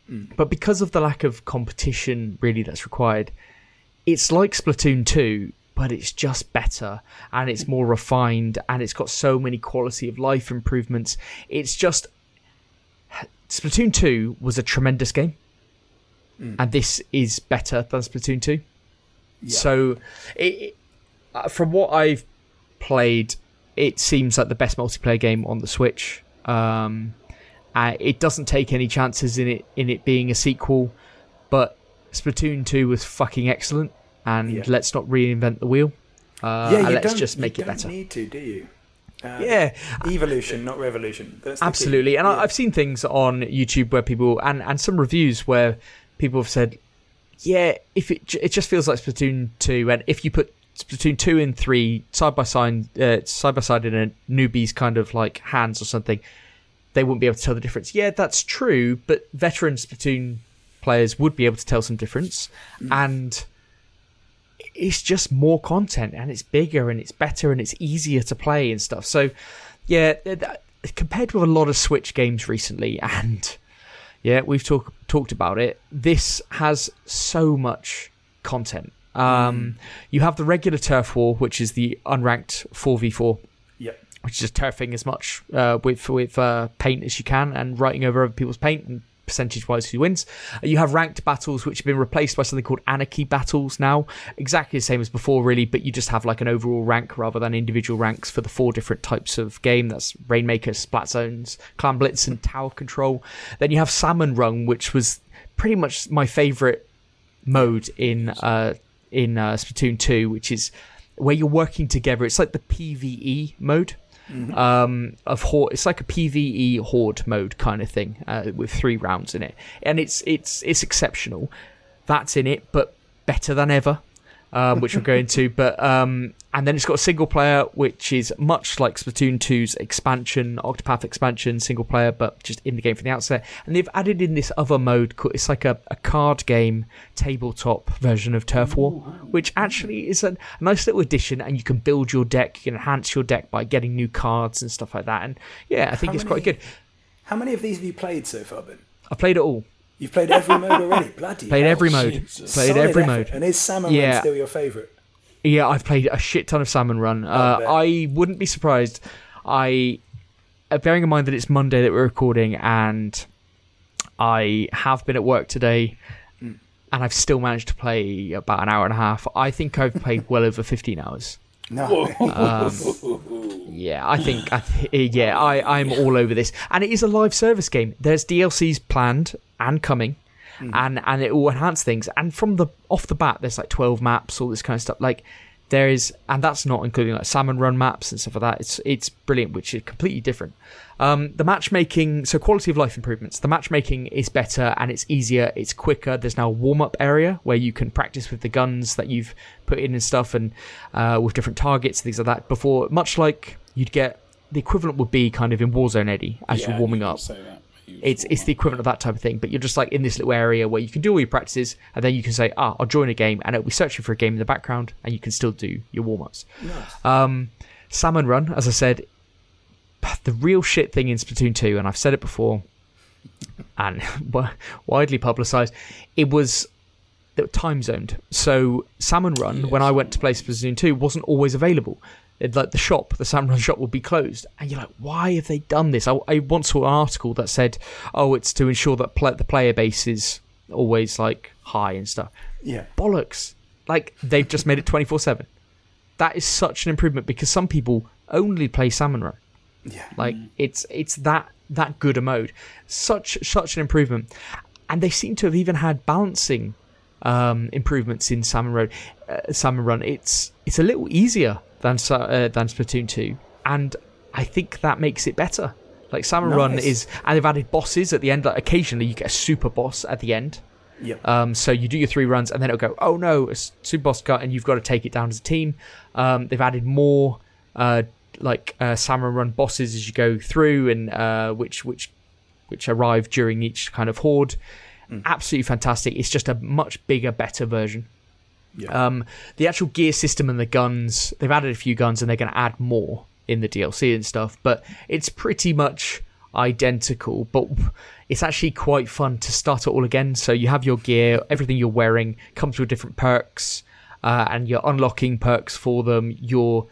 mm. but because of the lack of competition really that's required, it's like Splatoon 2, but it's just better and it's more refined and it's got so many quality of life improvements. It's just. Splatoon 2 was a tremendous game mm. and this is better than Splatoon two. Yeah. So, it, uh, from what I've played, it seems like the best multiplayer game on the Switch. Um, uh, it doesn't take any chances in it in it being a sequel, but Splatoon two was fucking excellent, and yeah. let's not reinvent the wheel. Uh, yeah, let's just make it better. Need to, do you? Uh, yeah, evolution, not revolution. Absolutely, and yeah. I've seen things on YouTube where people and and some reviews where people have said, yeah, if it it just feels like Splatoon two, and if you put Splatoon two and three side by side, uh, side by side in a newbie's kind of like hands or something, they wouldn't be able to tell the difference. Yeah, that's true, but veteran Splatoon players would be able to tell some difference, mm. and it's just more content, and it's bigger, and it's better, and it's easier to play and stuff. So, yeah, compared with a lot of Switch games recently, (laughs) and yeah, we've talked talked about it. This has so much content. Um, mm. You have the regular turf war, which is the unranked four v four. Yep. Which is just turfing as much uh, with with uh, paint as you can and writing over other people's paint and percentage wise who wins. Uh, you have ranked battles, which have been replaced by something called anarchy battles now. Exactly the same as before, really, but you just have like an overall rank rather than individual ranks for the four different types of game. That's Rainmaker, Splat Zones, Clam Blitz, and Tower Control. Then you have Salmon Run, which was pretty much my favorite mode in uh, in uh, Splatoon 2, which is where you're working together. It's like the PVE mode Mm-hmm. Um, of horde, it's like a PVE horde mode kind of thing uh, with three rounds in it, and it's it's it's exceptional. That's in it, but better than ever um, which we're going to. (laughs) But um, and then it's got a single player, which is much like Splatoon 2's expansion, Octopath expansion, single player, but just in the game from the outset. And they've added in this other mode. It's like a, a card game tabletop version of Turf War, which actually is a nice little addition. And you can build your deck, you can enhance your deck by getting new cards and stuff like that. And yeah, I think how it's many, quite good. How many of these have you played so far, Ben? I played it all. You've played every mode already. (laughs) Bloody played hell. every mode. Jesus. Played Solid every effort. mode. And is Salmon yeah. Run still your favourite? Yeah, I've played a shit ton of Salmon Run. Uh, I wouldn't be surprised. I, uh, bearing in mind that it's Monday that we're recording, and I have been at work today, mm. and I've still managed to play about an hour and a half. I think I've played well over fifteen hours. No. (laughs) Um, yeah, I think. I th- yeah, I I'm all over this, and it is a live service game. There's DLCs planned and coming, mm. and and it will enhance things. And from the off the bat, there's like 12 maps, all this kind of stuff. Like there is, and that's not including like salmon run maps and stuff like that. It's it's brilliant, which is completely different. Um, the matchmaking, so quality of life improvements. The matchmaking is better and it's easier. It's quicker. There's now a warm up area where you can practice with the guns that you've put in and stuff, and uh, with different targets, things like that. Before, much like you'd get the equivalent would be kind of in Warzone Eddie as yeah, you're warming up. It's it's the equivalent of that type of thing, but you're just like in this little area where you can do all your practices, and then you can say, "Ah, I'll join a game," and it'll be searching for a game in the background, and you can still do your warm ups. Nice. Um, Salmon Run, as I said, the real shit thing in Splatoon 2, and I've said it before, (laughs) and (laughs) widely publicised, it was time zoned. So Salmon Run, yes. when I went to play Splatoon 2, wasn't always available. It, like the shop, the samurai shop would be closed, and you're like, why have they done this? I, I once saw an article that said, oh, it's to ensure that play, the player base is always like high and stuff. Yeah, bollocks. Like they've just made it 24 seven. That is such an improvement because some people only play Salmon Run. Yeah. Like it's it's that that good a mode. Such such an improvement. And they seem to have even had balancing um, improvements in Salmon Road, uh, Salmon Run. It's it's a little easier than uh, than Splatoon 2, and I think that makes it better. Like Salmon nice. Run is, and they've added bosses at the end. Like occasionally, you get a super boss at the end, Yep. Um, so you do your three runs, and then it'll go, oh no, it's super boss cut, and you've got to take it down as a team. Um, they've added more uh, like uh, salmon run bosses as you go through, and uh, which which which arrive during each kind of horde. Absolutely fantastic. It's just a much bigger, better version. Yeah. Um, the actual gear system and the guns, they've added a few guns and they're going to add more in the DLC and stuff, but it's pretty much identical. But it's actually quite fun to start it all again. So you have your gear, everything you're wearing comes with different perks, uh, and you're unlocking perks for them. You're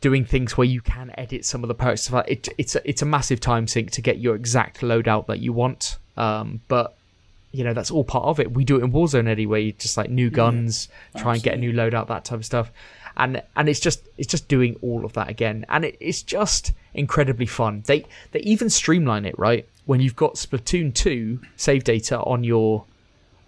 doing things where you can edit some of the perks. It, it's a, it's a massive time sink to get your exact loadout that you want. Um, but you know that's all part of it. We do it in Warzone anyway, just like new guns, try and get a new loadout, that type of stuff, and and it's just it's just doing all of that again, and it, it's just incredibly fun. They they even streamline it right when you've got Splatoon two save data on your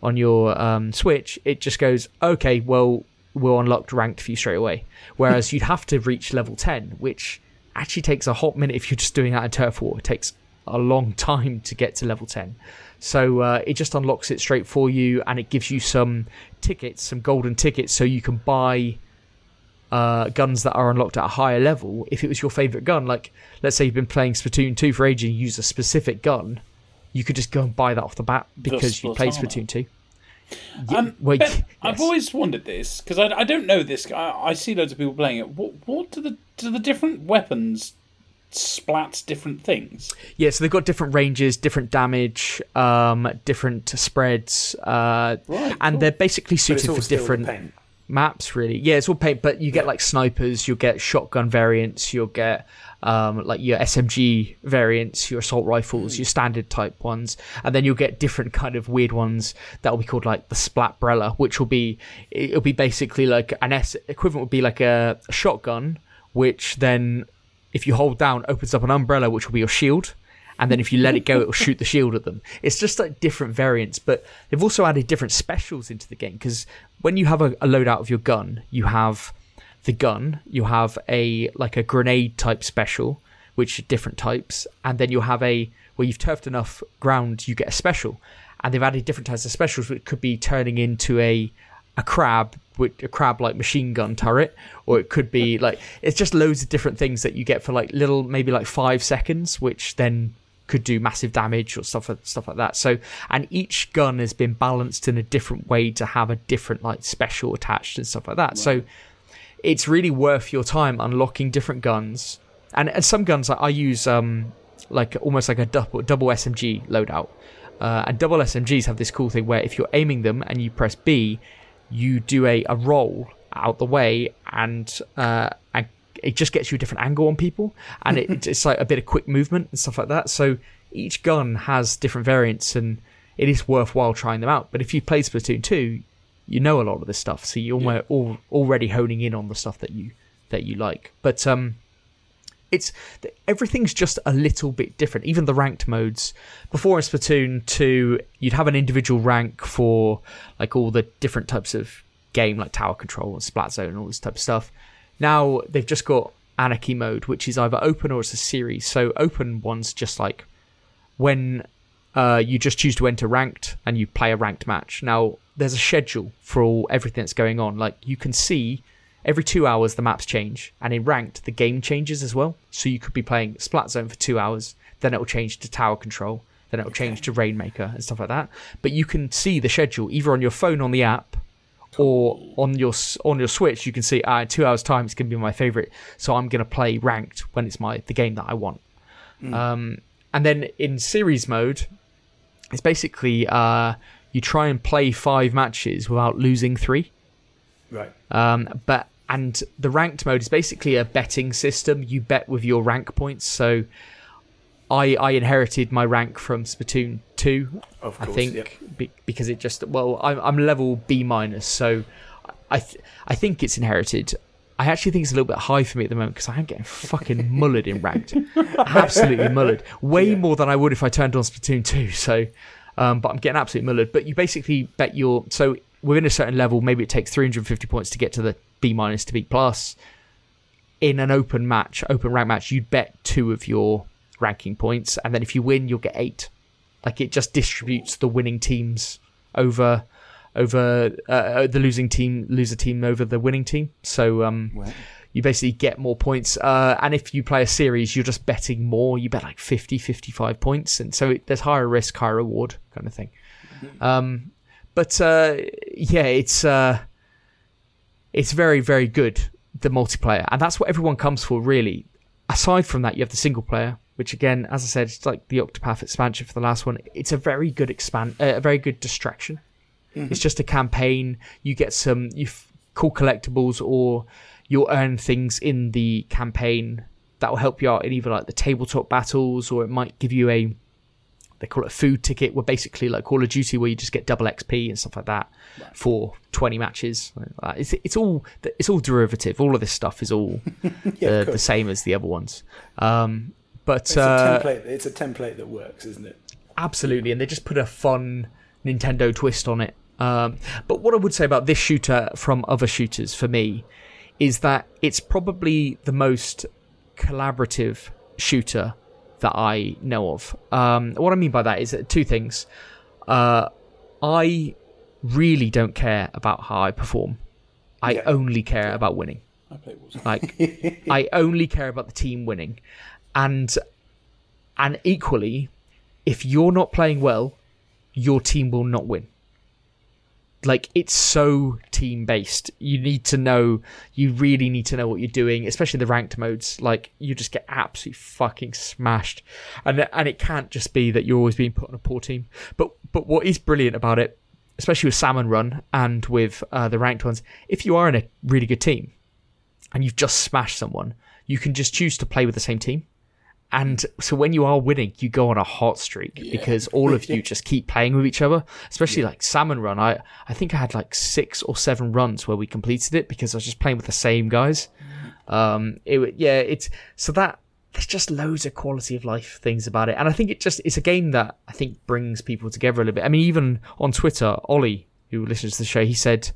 on your um, Switch, it just goes okay. Well, we'll unlock ranked for you straight away. (laughs) Whereas you'd have to reach level ten, which actually takes a hot minute if you're just doing that in Turf War. It takes a long (laughs) time to get to level 10. So uh, it just unlocks it straight for you and it gives you some tickets, some golden tickets, so you can buy uh, guns that are unlocked at a higher level if it was your favorite gun. Like, let's say you've been playing Splatoon 2 for ages and you use a specific gun, you could just go and buy that off the bat because you played Splatoon 2. Um, well, Ben, (laughs) yes. I've always wondered this because I, I don't know this. I, I see loads of people playing it. What, what do the do the different weapons splat different things? Yeah, so they've got different ranges, different damage, um, different spreads, uh, Right, and cool. they're basically suited for different maps. Really, yeah, it's all paint, but you get like snipers, you'll get shotgun variants, you'll get um, like your SMG variants, your assault rifles, your standard type ones, and then you'll get different kind of weird ones that will be called like the Splatbrella, which will be it'll be basically like an S equivalent would be like a, a shotgun, which then if you hold down opens up an umbrella, which will be your shield. And then if you let it go, it will shoot the (laughs) shield at them. It's just like different variants, but they've also added different specials into the game because when you have a, a loadout of your gun, you have the gun, you have a like a grenade type special, which are different types, and then you'll have a where you've turfed enough ground, you get a special, and they've added different types of specials, which could be turning into a a crab with a crab like machine gun turret, or it could be (laughs) like it's just loads of different things that you get for like little maybe like five seconds, which then could do massive damage or stuff stuff like that. So and each gun has been balanced in a different way to have a different like special attached and stuff like that. So it's really worth your time unlocking different guns. And and some guns like, I use um like almost like a double double SMG loadout. Uh, and double SMGs have this cool thing where if you're aiming them and you press B, you do a, a roll out the way and uh, and it just gets you a different angle on people and it, (laughs) it's like a bit of quick movement and stuff like that. So each gun has different variants and it is worthwhile trying them out. But if you played Splatoon 2, you know a lot of this stuff, so you're almo- al- already honing in on the stuff that you that you like. But um, it's everything's just a little bit different. Even the ranked modes. Before in Splatoon 2, you'd have an individual rank for like all the different types of game, like tower control and splat zone and all this type of stuff. Now they've just got anarchy mode, which is either open or it's a series. So open one's just like when uh, you just choose to enter ranked and you play a ranked match. Now there's a schedule for all everything that's going on. Like you can see every two hours the maps change, and in ranked the game changes as well. So you could be playing Splat Zone for two hours, then it'll change to Tower Control, then it'll change to Rainmaker and stuff like that. But you can see the schedule either on your phone on the app. Or on your on your Switch, you can see uh, two hours' time it's going to be my favorite. So I'm going to play ranked when it's my the game that I want. Um, and then in series mode, it's basically uh, you try and play five matches without losing three. Right. Um, but and the ranked mode is basically a betting system. You bet with your rank points. So I I inherited my rank from Splatoon two. Of I think yep. be, because it just well I'm I'm level B minus, so I th- I think it's inherited. I actually think it's a little bit high for me at the moment because I am getting fucking (laughs) mullered in ranked, absolutely mullered, way more than I would if I turned on Splatoon two. So, um, but I'm getting absolutely mullered. But you basically bet your so within a certain level, maybe it takes 350 points to get to the B minus to B plus. In an open match, open rank match, you'd bet two of your ranking points, and then if you win, you'll get eight. Like it just distributes the winning teams over over uh, the losing team loser team over the winning team. So um, Wow. you basically get more points. Uh, and if you play a series, you're just betting more. You bet like 50, 55 points, and so it, there's higher risk, higher reward kind of thing. Um, but uh, yeah, it's uh, it's very very good the multiplayer, and that's what everyone comes for really. Aside from that, you have the single player, which again, as I said, it's like the Octopath expansion for the last one. It's a very good expand, uh, a very good distraction. It's just a campaign. You get some you f- cool collectibles, or you'll earn things in the campaign that will help you out in either like the tabletop battles, or it might give you a they call it a food ticket. Where basically like Call of Duty, where you just get double XP and stuff like that for twenty matches. Uh, It's it's all it's all derivative. All of this stuff is all (laughs) Yeah, the, the same as the other ones. Um, but It's uh, a template. It's a template that works, isn't it? absolutely, and they just put a fun Nintendo twist on it. Um, but what I would say about this shooter from other shooters for me is that it's probably the most collaborative shooter that I know of. Um, what I mean by that is that two things. Uh, I really don't care about how I perform. I Yeah. only care about winning. I play Like (laughs) I only care about the team winning. And and equally, if you're not playing well, your team will not win. Like it's so team based. You need to know you really need to know what you're doing, especially the ranked modes. Like you just get absolutely fucking smashed. And and it can't just be that you're always being put on a poor team. But but what is brilliant about it, especially with Salmon Run and with uh, the ranked ones, if you are in a really good team, and you've just smashed someone, you can just choose to play with the same team. And so when you are winning, you go on a hot streak because all of (laughs) you just keep playing with each other. Especially like salmon run. I I think I had like six or seven runs where we completed it because I was just playing with the same guys. Um, it yeah, it's so that there's just loads of quality of life things about it, and I think it just it's a game that I think brings people together a little bit. I mean, even on Twitter, Ollie, who listens to the show, he said,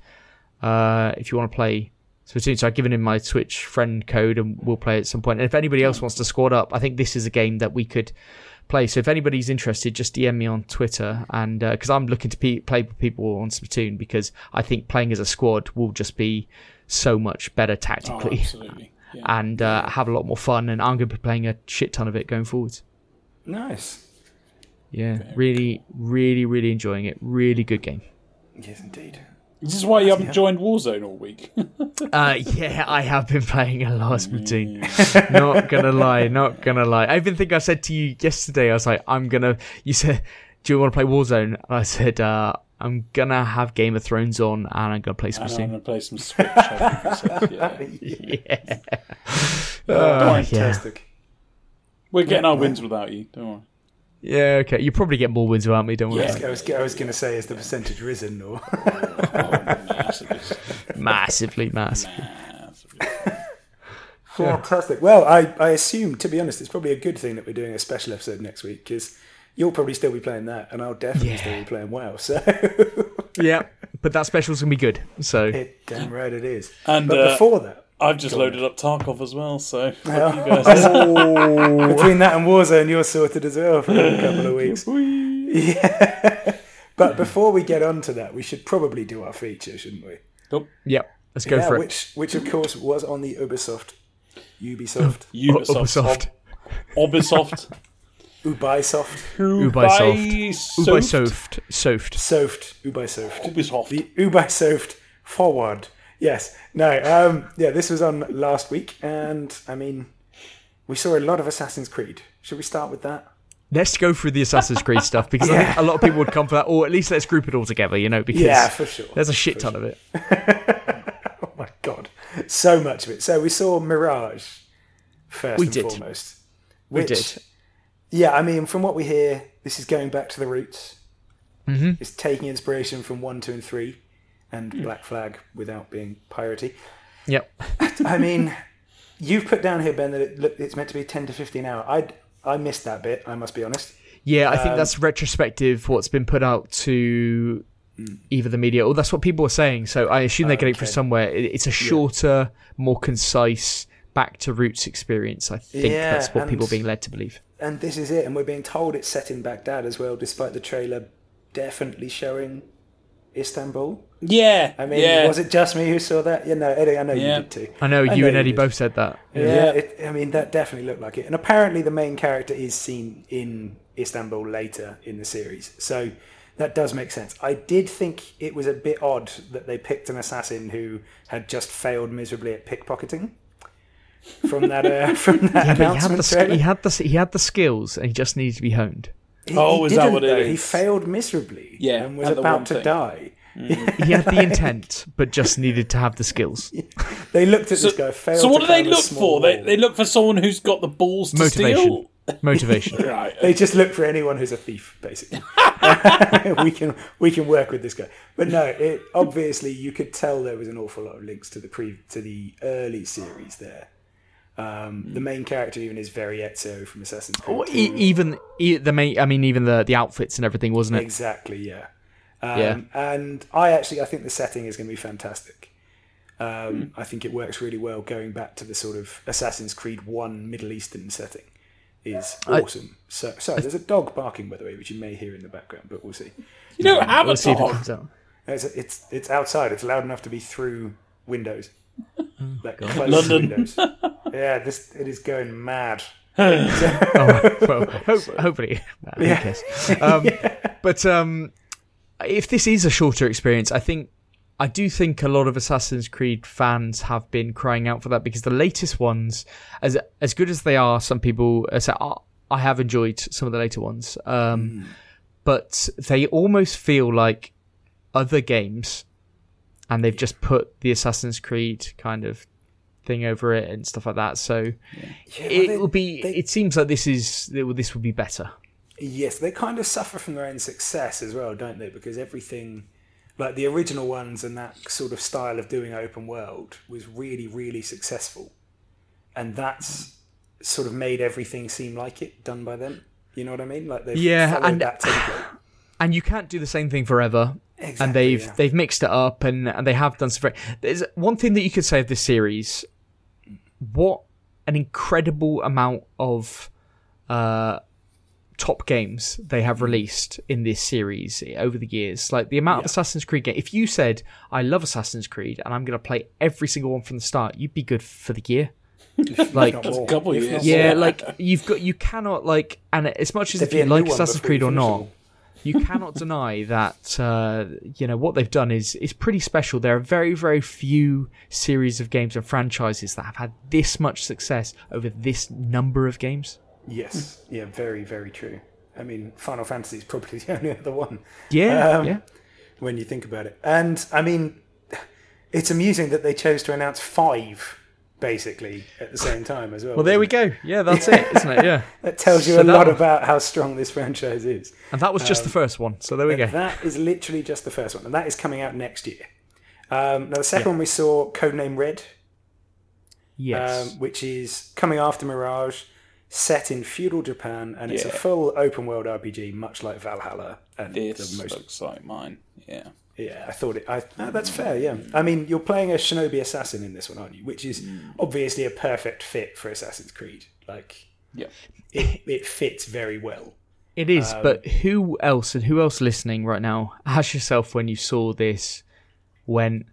uh, if you want to play Splatoon, so I've given him my Switch friend code, and we'll play at some point. And if anybody else wants to squad up, I think this is a game that we could play. So if anybody's interested, just DM me on Twitter, and because I'm looking to pe- play with people on Splatoon, because I think playing as a squad will just be so much better Oh, tactically absolutely. (laughs) Yeah. and uh, have a lot more fun. And I'm going to be playing a shit ton of it going forwards. Nice. Yeah, really, really, really enjoying it. Really good game. Yes, indeed. This is why you haven't joined Warzone all week. (laughs) Uh, yeah, I have been playing a lot of Splatoon. not gonna lie, not gonna lie. I even think I said to you yesterday. I was like, I'm gonna. You said, "Do you want to play Warzone?" And I said, uh, "I'm gonna have Game of Thrones on, and I'm gonna play and I'm going to play some Switch. I think I said, yeah. (laughs) Yeah, Oh, yeah. fantastic. We're getting our wins without you. Don't worry. Yeah. Okay, you probably get more wins without me. Don't worry. I was, I was, I was going to say, is the percentage risen or? (laughs) Massively. Massively, massively. Massively. Fantastic. Well, I, I assume, to be honest, it's probably a good thing that we're doing a special episode next week because you'll probably still be playing that, and I'll definitely Yeah. still be playing WoW. So (laughs) Yeah, but that special's gonna be good. So it damn right it is. And, but uh, before that, I've just loaded up Tarkov as well, so (laughs) fuck (laughs) Oh. (laughs) between that and Warzone, you're sorted as well for a couple of weeks. Yeah. But before we get on to that, we should probably do our feature, shouldn't we? Oh, nope. yeah, let's go yeah, for it. which which of course was on the Ubisoft, Ubisoft, (gasps) Ubisoft. Ubisoft. Ob- Ubisoft. Ubisoft, Ubisoft. Ubisoft. Soft. Soft, Ubisoft. Ubisoft. the Ubisoft forward. Yes. No. Um, yeah, this was on last week, and I mean, we saw a lot of Assassin's Creed. Should we start with that? Let's go through the Assassin's Creed stuff because I think a lot of people would come for that, or at least let's group it all together. You know, because Yeah, for sure. there's a shit ton of it. (laughs) Oh my god, so much of it. So we saw Mirage first We and did. foremost. We which- did. Yeah, I mean, from what we hear, this is going back to the roots. Mhm. It's taking inspiration from one, two, and three, and Hmm. Black Flag without being piratey. Yep. (laughs) I mean, you've put down here, Ben, that it, it's meant to be ten to fifteen hour. I I missed that bit. I must be honest. Yeah, I Um, think that's retrospective. What's been put out to either the media, or that's what people are saying. So I assume they're getting it from somewhere. It's a shorter, more concise, back to roots experience. I think Yeah, that's what people are being led to believe. And this is it. And we're being told it's set in Baghdad as well, despite the trailer definitely showing Istanbul. Yeah, I mean, yeah. was it just me who saw that? You know, Eddie, I know Yeah. you did too. I know I you know and Eddie did. both said that. Yeah, Yeah. It, I mean that definitely looked like it. And apparently, the main character is seen in Istanbul later in the series, so that does make sense. I did think it was a bit odd that they picked an assassin who had just failed miserably at pickpocketing from that uh, (laughs) from that But he had announcement the he had the he had the skills and he just needed to be honed. He- Oh, he is that what it though. He failed miserably. Yeah, and was at the one about to thing. die. Mm. (laughs) He had the intent, but just needed to have the skills. (laughs) They looked at this guy. Failed so what to do they look for? They, they look for someone who's got the balls to Motivation. steal. Motivation. (laughs) Right. They just look for anyone who's a thief, basically. we can we can work with this guy, but no. It obviously you could tell there was an awful lot of links to the pre to the early series there. Um, the main character even is very Ezio from Assassin's Creed. Or e- even e- the main, I mean, even the the outfits and everything, wasn't it? Exactly, yeah. Um, Yeah. And I actually I think the setting is going to be fantastic. Um, I think it works really well going back to the sort of Assassin's Creed One Middle Eastern setting is I- awesome. so sorry, there's a dog barking by the way, which you may hear in the background, but we'll see. You don't have We'll a see if it dog. It's it's, it's outside. It's loud enough to be through windows, (laughs) Oh, like closed London. windows. (laughs) Yeah, this it is going mad. (laughs) Oh, well, (laughs) hope, hopefully. Cares? Um, (laughs) But um, if this is a shorter experience, I think I do think a lot of Assassin's Creed fans have been crying out for that because the latest ones, as as good as they are, some people uh, say "Oh, I have enjoyed some of the later ones, um, but they almost feel like other games, and they've just put the Assassin's Creed kind of thing over it and stuff like that. So it they- will be. they- it seems like this is this will be better. Yes, they kind of suffer from their own success as well, don't they? Because everything, like the original ones and that sort of style of doing open world, was really, really successful, and that's sort of made everything seem like it done by them. You know what I mean? Like they've Yeah, and- that template. and you can't do the same thing forever. and they've yeah. they've mixed it up and, and they have done some very there's one thing that you could say of this series what an incredible amount of uh top games they have released in this series over the years. Like the amount of assassin's creed game if you said i love assassin's creed and i'm going to play every single one from the start you'd be good for the year. (laughs) Like Not couple years. yeah like you've got you cannot like and as much as There'd if you like assassin's creed or not all. You cannot deny that uh, you know what they've done is is pretty special. There are very very few series of games and franchises that have had this much success over this number of games. Yes, yeah, very, very true. I mean, Final Fantasy is probably (laughs) the only other one. Yeah, Um, yeah. when you think about it. And I mean, it's amusing that they chose to announce five basically at the same time as well. Well, there we it? go. Yeah, (laughs) that's it, isn't it? Yeah, (laughs) That tells you So a lot that- about how strong this franchise is. and that was just the first one. So there we go. That is literally just the first one, and that is coming out next year. Um, now, the second one we saw, Codename Red, Yes. um, which is coming after Mirage, set in feudal Japan, and it's a full open world RPG, much like Valhalla and This the most looks like mine. Yeah. Yeah, I thought it. I, no, that's fair. Yeah, I mean, you're playing a shinobi assassin in this one, aren't you? Which is obviously a perfect fit for Assassin's Creed. Like, Yeah. it, it fits very well. It is, Um, but who else and who else listening right now? Ask yourself when you saw this, went,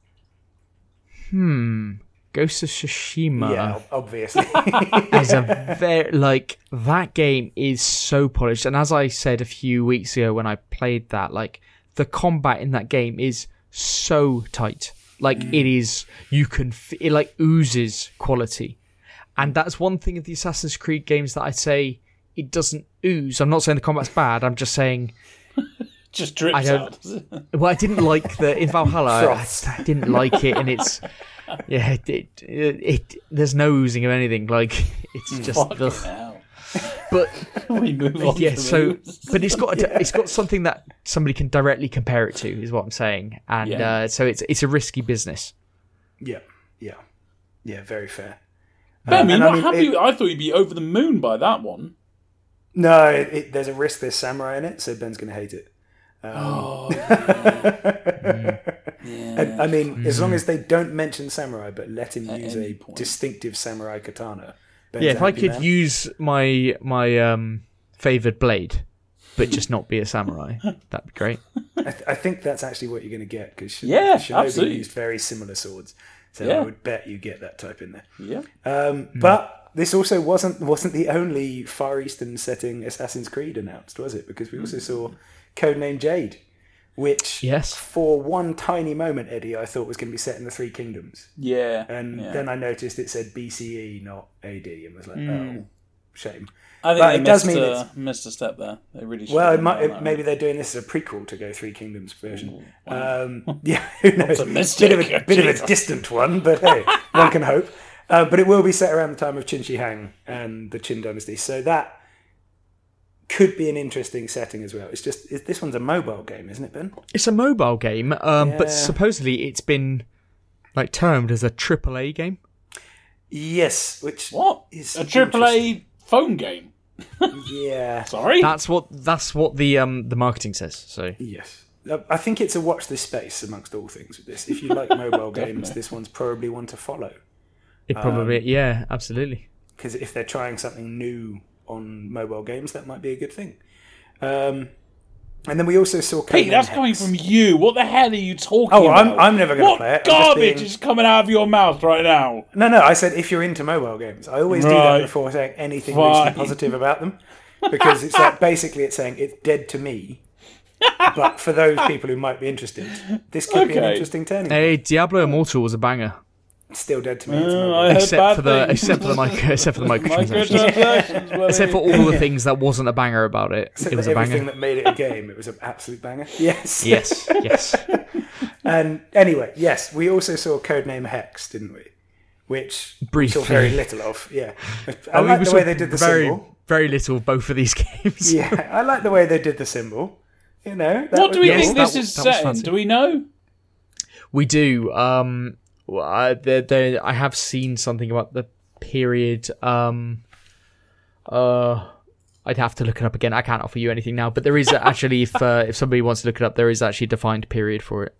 hmm, Ghost of Tsushima. yeah, obviously. (laughs) as a very like that game is so polished and as i said a few weeks ago when i played that like the combat in that game is so tight like it mm. is you can f- it like oozes quality and that's one thing of the assassin's creed games that i say it doesn't ooze i'm not saying the combat's bad i'm just saying (laughs) Just drips I don't- out. well, I didn't like the in Valhalla. I, I didn't like it, and it's (laughs) yeah, it, it, it, There's no oozing of anything. Like it's mm. just. Fucking ugh. hell. But (laughs) We move on. yeah, so movies. but it's got a, (laughs) it's got something that somebody can directly compare it to, is what I'm saying, and Yeah. uh, so it's it's a risky business. yeah, yeah, yeah. Very fair. Ben, Um, you're and not I mean, happy. it- I thought you'd be over the moon by that one. No, it, it, there's a risk. There's samurai in it, so Ben's going to hate it. Oh, (laughs) I, I mean, as long as they don't mention samurai, but let him use a point. distinctive samurai katana. Ben's yeah, if I could man. use my my um favored blade, but just not be a samurai, (laughs) that'd be great. I, th- I think that's actually what you're going to get because Yeah, Shinobi absolutely. used very similar swords, so Yeah. I would bet you get that type in there. Yeah. Um, But this also wasn't wasn't the only Far Eastern setting Assassin's Creed announced, was it? Because we also saw Codename Jade, which Yes. for one tiny moment, Eddie, I thought was going to be set in the Three Kingdoms, Yeah. and yeah. then I noticed it said BCE, not AD, and was like, oh, shame. I think but they it does missed, mean a, missed a step there. They really should Well, it might, it, maybe they're doing this as a prequel to Go Three Kingdoms version. Um, (laughs) (laughs) yeah, who knows? Optimistic. Bit of a, bit of a distant one, but hey, one can (laughs) hope. Uh, but it will be set around the time of Qin Shi Huang and the Qin dynasty, so that could be an interesting setting as well. It's just it, this one's a mobile game, isn't it, Ben? It's a mobile game, um, but supposedly it's been like termed as a AAA game. Yes, which What? is A triple A phone game? (laughs) Yeah, Sorry? That's what that's what the um the marketing says. So yes. Uh, I think it's a watch this space amongst all things with this. If you like (laughs) mobile games, this one's probably one to follow. it probably yeah, absolutely. because if they're trying something new on mobile games, that might be a good thing. Um, and then we also saw. Pete, Codename that's Hex. coming from you. What the hell are you talking Oh, I'm- I'm never gonna play it. I'm garbage being- is coming out of your mouth right now? No, no, I said if you're into mobile games, I always do that before saying anything Fine. positive about them, because it's like (laughs) basically it's saying it's dead to me. but for those people who might be interested, this could be an interesting turning. Hey, Diablo Immortal was a banger, Still dead to me. Uh, mobile. I heard except bad for the things. except for the micro (laughs) except for the microtransactions. Microtransactions, Except for all the things that wasn't a banger about it. Except it was for a everything banger. that made it a game, it was an absolute banger. (laughs) Yes. Yes, yes. (laughs) And anyway, yes, we also saw Codename Hex, didn't we? Which we saw very little of. Yeah, I Oh, like the way they did the very, symbol. Very little of both of these games. Yeah, I like the way they did the symbol. You know, What do we Yes, think this w- is that set in? Do we know? We do. Um, well, I, there, there, I have seen something about the period. Um, uh, I'd have to look it up again. I can't offer you anything now, but there is actually, if uh, if somebody wants to look it up, there is actually a defined period for it.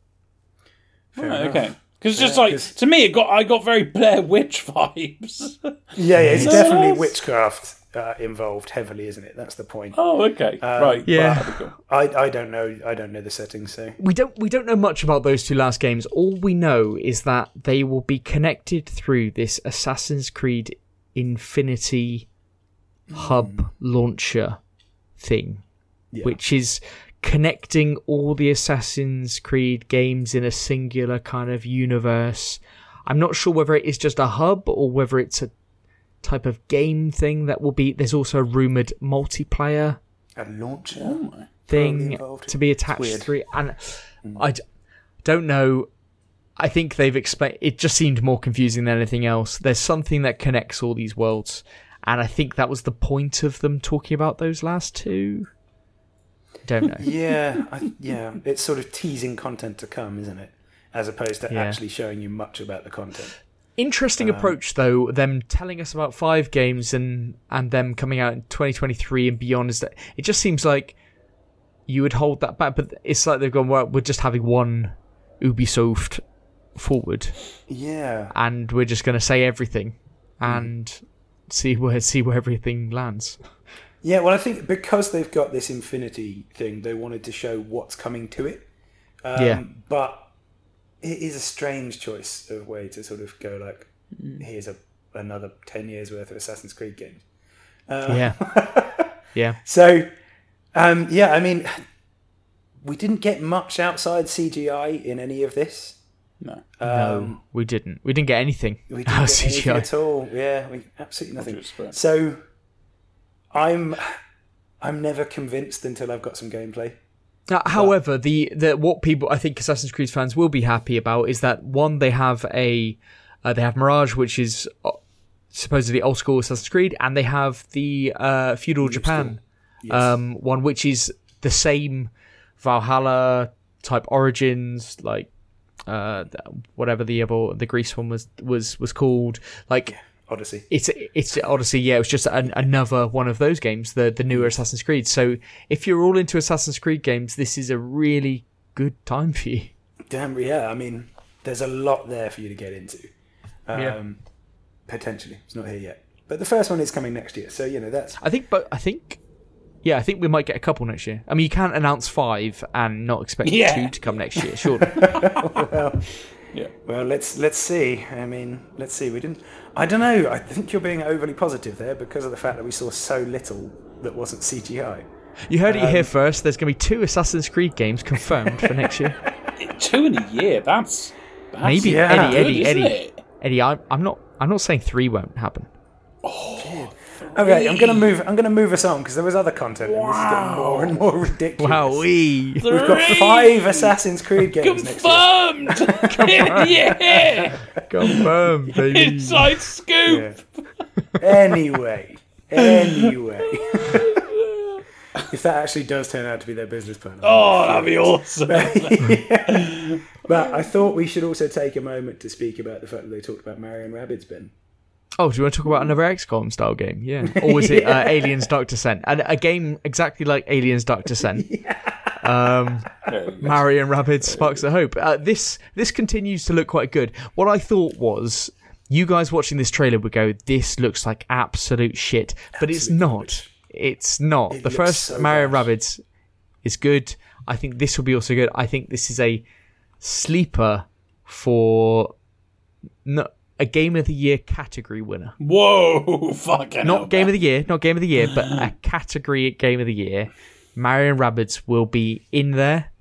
Fair Right, okay. Because it's just Yeah, like 'cause- to me, it got I got very Blair Witch (laughs) vibes. Yeah, yeah, it's So definitely witchcraft uh, involved heavily, isn't it? That's the point. oh, okay, right. yeah. cool. I, I don't know. I don't know the settings, so We don't we don't know much about those two last games. All we know is that they will be connected through this Assassin's Creed Infinity hub launcher thing, Yeah. which is connecting all the Assassin's Creed games in a singular kind of universe. I'm not sure whether it is just a hub or whether it's a type of game thing that will be there's also a rumored multiplayer a launcher. Oh thing to be attached weird. through and mm. I d- don't know I think they've explained it just seemed more confusing than anything else there's something that connects all these worlds and I think that was the point of them talking about those last two don't know (laughs) Yeah, I, yeah. It's sort of teasing content to come, isn't it? As opposed to Yeah. actually showing you much about the content. Interesting approach though them telling us about five games and and them coming out in 2023 and beyond is that it just seems like you would hold that back but it's like they've gone well we're just having one ubisoft forward Yeah, and we're just going to say everything and see where see where everything lands yeah. Well, I think because they've got this infinity thing, they wanted to show what's coming to it. Um, Yeah. But it is a strange choice of way to sort of go like, mm. here's a another ten years worth of Assassin's Creed games. Um, yeah (laughs) yeah So, um, yeah, I mean, we didn't get much outside CGI in any of this. No, um, no we didn't we didn't get anything We (laughs) didn't of get anything CGI. at all. Yeah, we, absolutely nothing. So, I'm I'm never convinced until I've got some gameplay. Uh, however, the, the what people I think Assassin's Creed fans will be happy about is that one they have a uh, they have Mirage, which is uh, supposedly old school Assassin's Creed, and they have the uh, feudal Japan Yes. um, one, which is the same Valhalla type origins, like uh, whatever the other the Greece one was was was called. Like Odyssey. it's it's Odyssey. Yeah, it was just an, another one of those games, the the newer Assassin's Creed. So if you're all into Assassin's Creed games, this is a really good time for you. Damn, yeah. I mean, there's a lot there for you to get into. Um, Yeah. Potentially, it's not here yet, but the first one is coming next year. So you know that's I think, but I think Yeah, I think we might get a couple next year. I mean, you can't announce five and not expect (laughs) Yeah. two to come next year, surely. (laughs) Yeah. Well, let's let's see. I mean, let's see. We didn't. I don't know. I think you're being overly positive there because of the fact that we saw so little that wasn't CGI. You heard it Um, here first. There's going to be two Assassin's Creed games confirmed for next year. (laughs) Two in a year. That's, that's Maybe Yeah. Eddie, good, Eddie, isn't Eddie. Eddie. I'm, I'm not. I'm not saying three won't happen. Okay, I'm gonna move. I'm gonna move us on because there was other content, and this is getting more and more ridiculous. Wow, we. We've got five Assassin's Creed games next year. Confirmed. (laughs) (laughs) yeah. Confirmed, (laughs) baby. Inside scoop. Yeah. Anyway, anyway, if that actually does turn out to be their business plan, Oh, that'd be awesome. But I thought we should also take a moment to speak about the fact that they talked about Mario and Rabbids Ben. Oh, do you want to talk about another XCOM style game? Yeah. Or was it uh, (laughs) Aliens Dark Descent? And a game exactly like Aliens Dark Descent. (laughs) Um, Mario and Rabbids Sparks of Hope. Uh, this this continues to look quite good. What I thought was, you guys watching this trailer would go, "This looks like absolute shit," but it's not. rubbish. It's not. It the first so Mario. Rabbids is good. I think this will be also good. I think this is a sleeper for no, a game of the year category winner. Whoa, (laughs) fucking hell, Not game man. of the year, not game of the year, but a (clears throat) category game of the year. Mario and Rabbids will be in there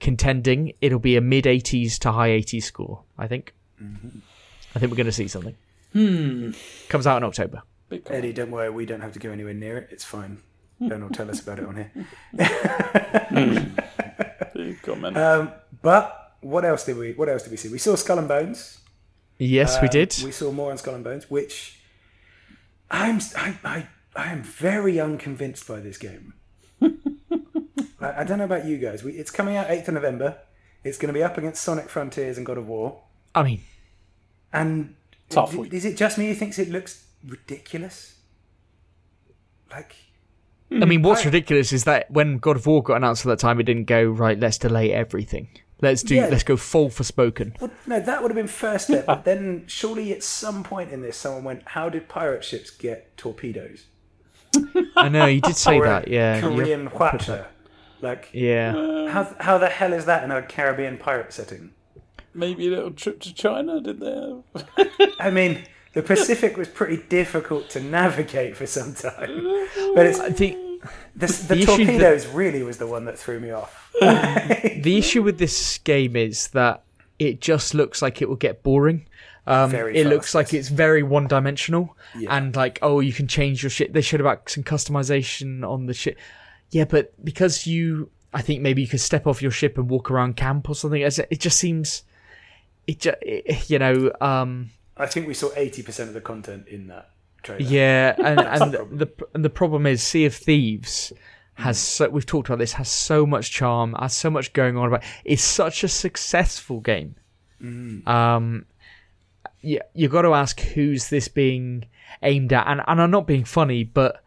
contending. It'll be a mid 80s to high 80s score, I think. I think we're going to see something. Hmm. Comes out in October. Eddie, don't worry, we don't have to go anywhere near it. It's fine. (laughs) Ben will tell us about it on here. (laughs) Big comment. Um, but what else did we? What else did we see? We saw Skull and Bones. Yes, we Um, did. We saw more on Skull and Bones, which I'm I I, I am very unconvinced by this game. (laughs) I, I don't know about you guys. We, it's coming out eighth of November. It's going to be up against Sonic Frontiers and God of War. I mean, And Tough i- week. is it just me who thinks it looks ridiculous? Like I mean, what's I- ridiculous is that when God of War got announced at that time, it didn't go right. Let's delay everything. Let's do. Yeah. Let's go full Forspoken. Well, no, that would have been first step. But then, surely at some point in this, someone went, "How did pirate ships get torpedoes?" I know you did say Or that. Yeah. Korean Hwacha. Like, Yeah. how how the hell is that in a Caribbean pirate setting? Maybe a little trip to China, did they? I mean, the Pacific was pretty difficult to navigate for some time, (laughs) but it's I think the, the, the issue that- torpedoes really was the one that threw me off. (laughs) the issue with this game is that it just looks like it will get boring. Um, it looks like it's very one dimensional Yeah. and like, oh, you can change your shit. They showed about some customization on the ship. Yeah, but because you, I think maybe you could step off your ship and walk around camp or something. It just seems, it just, you know, um, I think we saw eighty percent of the content in that. Yeah, and and the problem. the and the problem is Sea of Thieves has so we've talked about this has so much charm, has so much going on about. It's such a successful game. Um, yeah, you got to ask who's this being aimed at, and and I'm not being funny, but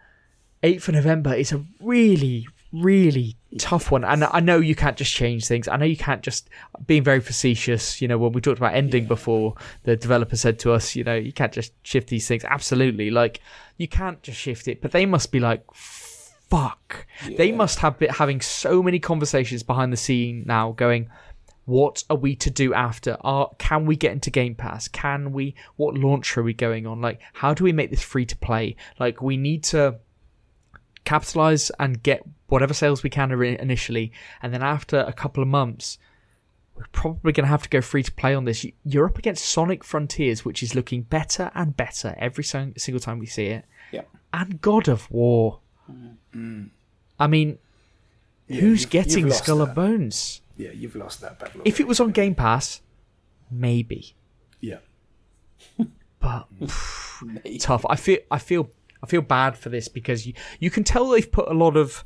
8th of November is a really really tough one. And i know you can't just change things. I know you can't just being very facetious you know when we talked about ending before the developer said to us you know you can't just shift these things. Absolutely. Like you can't just shift it but they must be like fuck. They must have been having so many conversations behind the scene now going what are we to do after? Are can we get into game pass? Can we what launch are we going on? Like how do we make this free to play? Like we need to capitalize and get whatever sales we can initially. And then after a couple of months we're probably going to have to go free to play on this. You- you're up against sonic frontiers which is looking better and better every single time we see it. Yeah. and god of war. Mm-hmm. I mean Yeah, who's you've- getting you've skull that. and bones? Yeah, you've lost that battle. if it was on game pass maybe. Yeah, but (laughs) tough. I feel I feel I feel bad for this because you you can tell they've put a lot of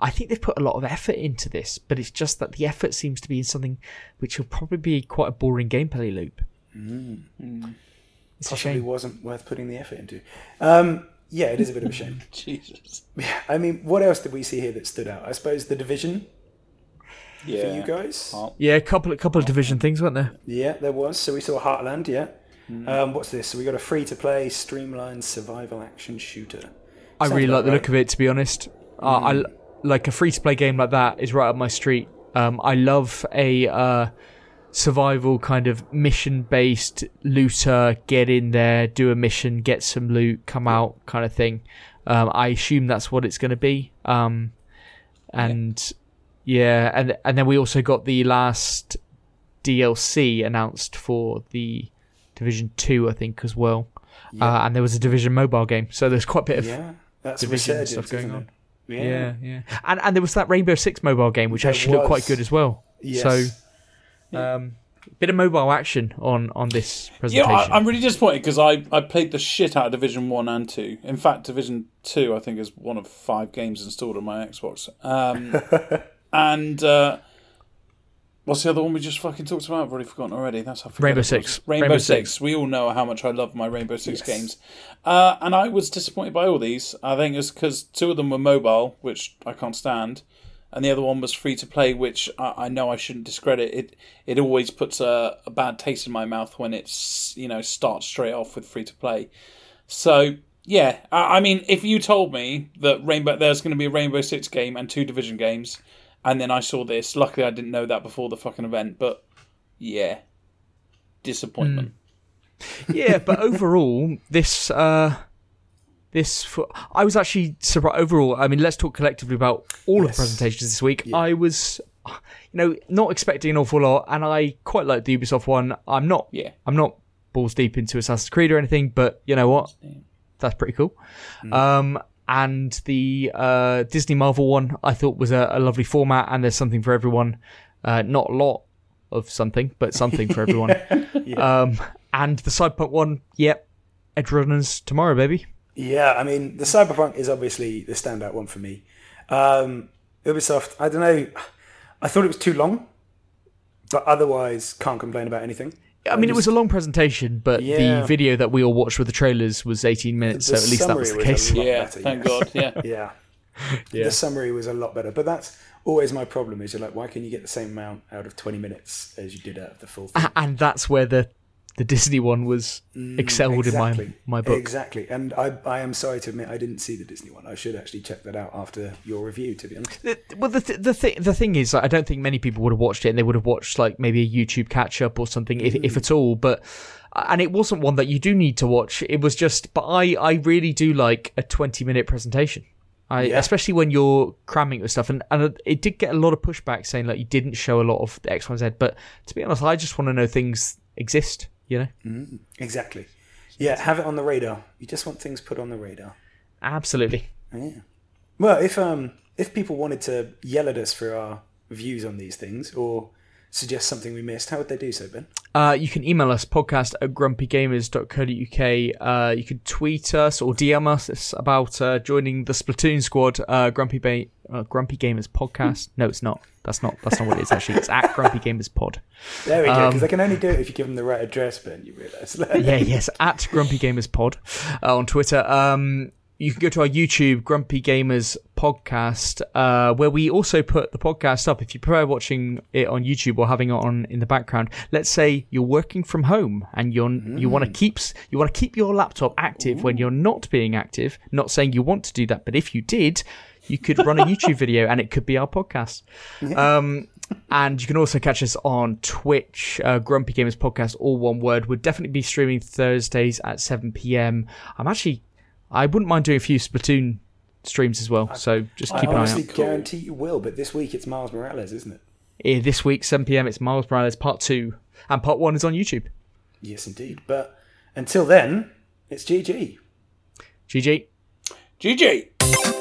I think they've put a lot of effort into this, but it's just that the effort seems to be in something which will probably be quite a boring gameplay loop. It's a possibly shame. wasn't worth putting the effort into. Um, yeah, it is a bit of a shame. (laughs) Jesus. Yeah, I mean, what else did we see here that stood out? I suppose the division Yeah. for you guys. Yeah, a couple a couple of division things, weren't there? Yeah, there was. So we saw Heartland. Yeah. Um, what's this? So we got a free-to-play, streamlined survival action shooter. I Sounds really like the right. look of it. To be honest, Uh, I like a free to play game like that is right up my street. Um, I love a uh, survival kind of mission based looter. Get in there, do a mission, get some loot, come out kind of thing. Um, I assume that's what it's going to be. Um, and yeah. and and then we also got the last DLC announced for the Division Two, I think, as well. Uh, and there was a Division mobile game, so there's quite a bit of Yeah, that's Division resurgence, stuff going on. it? yeah, yeah. And and there was that Rainbow Six mobile game, which There actually looked quite good as well. Yes. So, um, bit of mobile action on on this Yeah, presentation. I, I'm really disappointed because I, I played the shit out of Division 1 and 2. In fact, Division 2, I think, is one of five games installed on my Xbox. Um, (laughs) and uh, what's the other one we just fucking talked about? I've already forgotten already. That's how Rainbow forgettable it was. Six. Rainbow, Rainbow Six. Six. We all know how much I love my Rainbow Six Yes. games. Uh, and I was disappointed by all these. I think it's because two of them were mobile, which I can't stand. And the other one was free to play, which I, I know I shouldn't discredit. It it always puts a, a bad taste in my mouth when it's you know starts straight off with free to play. So yeah, I, I mean, if you told me that Rainbow there's going to be a Rainbow Six game and two Division games, and then I saw this, luckily I didn't know that before the fucking event. But yeah, disappointment. yeah, but (laughs) overall, this uh, this for, I was actually surprised. Overall, I mean, let's talk collectively about all of Yes. the presentations this week. I was, you know, not expecting an awful lot, and I quite like the Ubisoft one. I'm not, Yeah. I'm not balls deep into Assassin's Creed or anything, but you know what? That's pretty cool. Um, and the uh, Disney Marvel one I thought was a, a lovely format, and there's something for everyone. Uh, not a lot of something, but something for everyone. (laughs) (laughs) um, and the Cyberpunk one, yep, Edgerunners tomorrow, baby. Yeah, I mean, the Cyberpunk is obviously the standout one for me. Um, Ubisoft, I don't know. I thought it was too long, but otherwise can't complain about anything. I mean, it was a long presentation, but Yeah. the video that we all watched with the trailers was 18 minutes, so The at least that was the was case. a Yeah, better, thank yes. God. Yeah. (laughs) Yeah. (laughs) Yeah. The summary was a lot better, but that's always my problem. Is you're like, why can you get the same amount out of 20 minutes as you did out of the full thing? And that's where the the Disney one was mm, excelled exactly. in my my book. Exactly, and I, I am sorry to admit I didn't see the Disney one. I should actually check that out after your review. To be honest, The- well, the th- the thing the thing is, I don't think many people would have watched it, and they would have watched like maybe a YouTube catch up or something, if, if mm. at all. But uh, and it wasn't one that you do need to watch. It was just, but I I really do like a twenty minute presentation. I, Yeah. especially when you're cramming with stuff, and, and it did get a lot of pushback saying like you didn't show a lot of the X, Y, Z. But to be honest, I just want to know things exist. You know, Mm, exactly. Yeah, have it on the radar. You just want things put on the radar. absolutely. Yeah. Well, if um if people wanted to yell at us for our views on these things or suggest something we missed, how would they do so, Ben? Uh, you can email us podcast at grumpygamers.co.uk. Uh, you can tweet us or DM us about uh, joining the Splatoon squad. Uh, Grumpy ba- uh, Grumpy Gamers podcast. No, it's not. That's not. That's not what it is. Actually, it's at Grumpy Gamers Pod. There we go. Um, Because they can only do it if you give them the right address, Ben. You realise? Yeah, yes, at Grumpy Gamers Pod uh, on Twitter. Um, you can go to our YouTube Grumpy Gamers podcast, uh, where we also put the podcast up. If you prefer watching it on YouTube or having it on in the background, let's say you're working from home and you're you want to keep you want to keep your laptop active when you're not being active. Not saying you want to do that, but if you did, you could run a YouTube (laughs) video and it could be our podcast. Um, and you can also catch us on Twitch, uh, Grumpy Gamers Podcast, all one word. We'll definitely be streaming Thursdays at 7 p.m. I'm actually, I wouldn't mind doing a few Splatoon streams as well. So just I keep an eye honestly out. guarantee you will, but this week it's Miles Morales, isn't it? Eh, This week, 7 p.m., it's Miles Morales Part 2. And Part 1 is on YouTube. Yes, indeed. But until then, it's GG. GG. GG.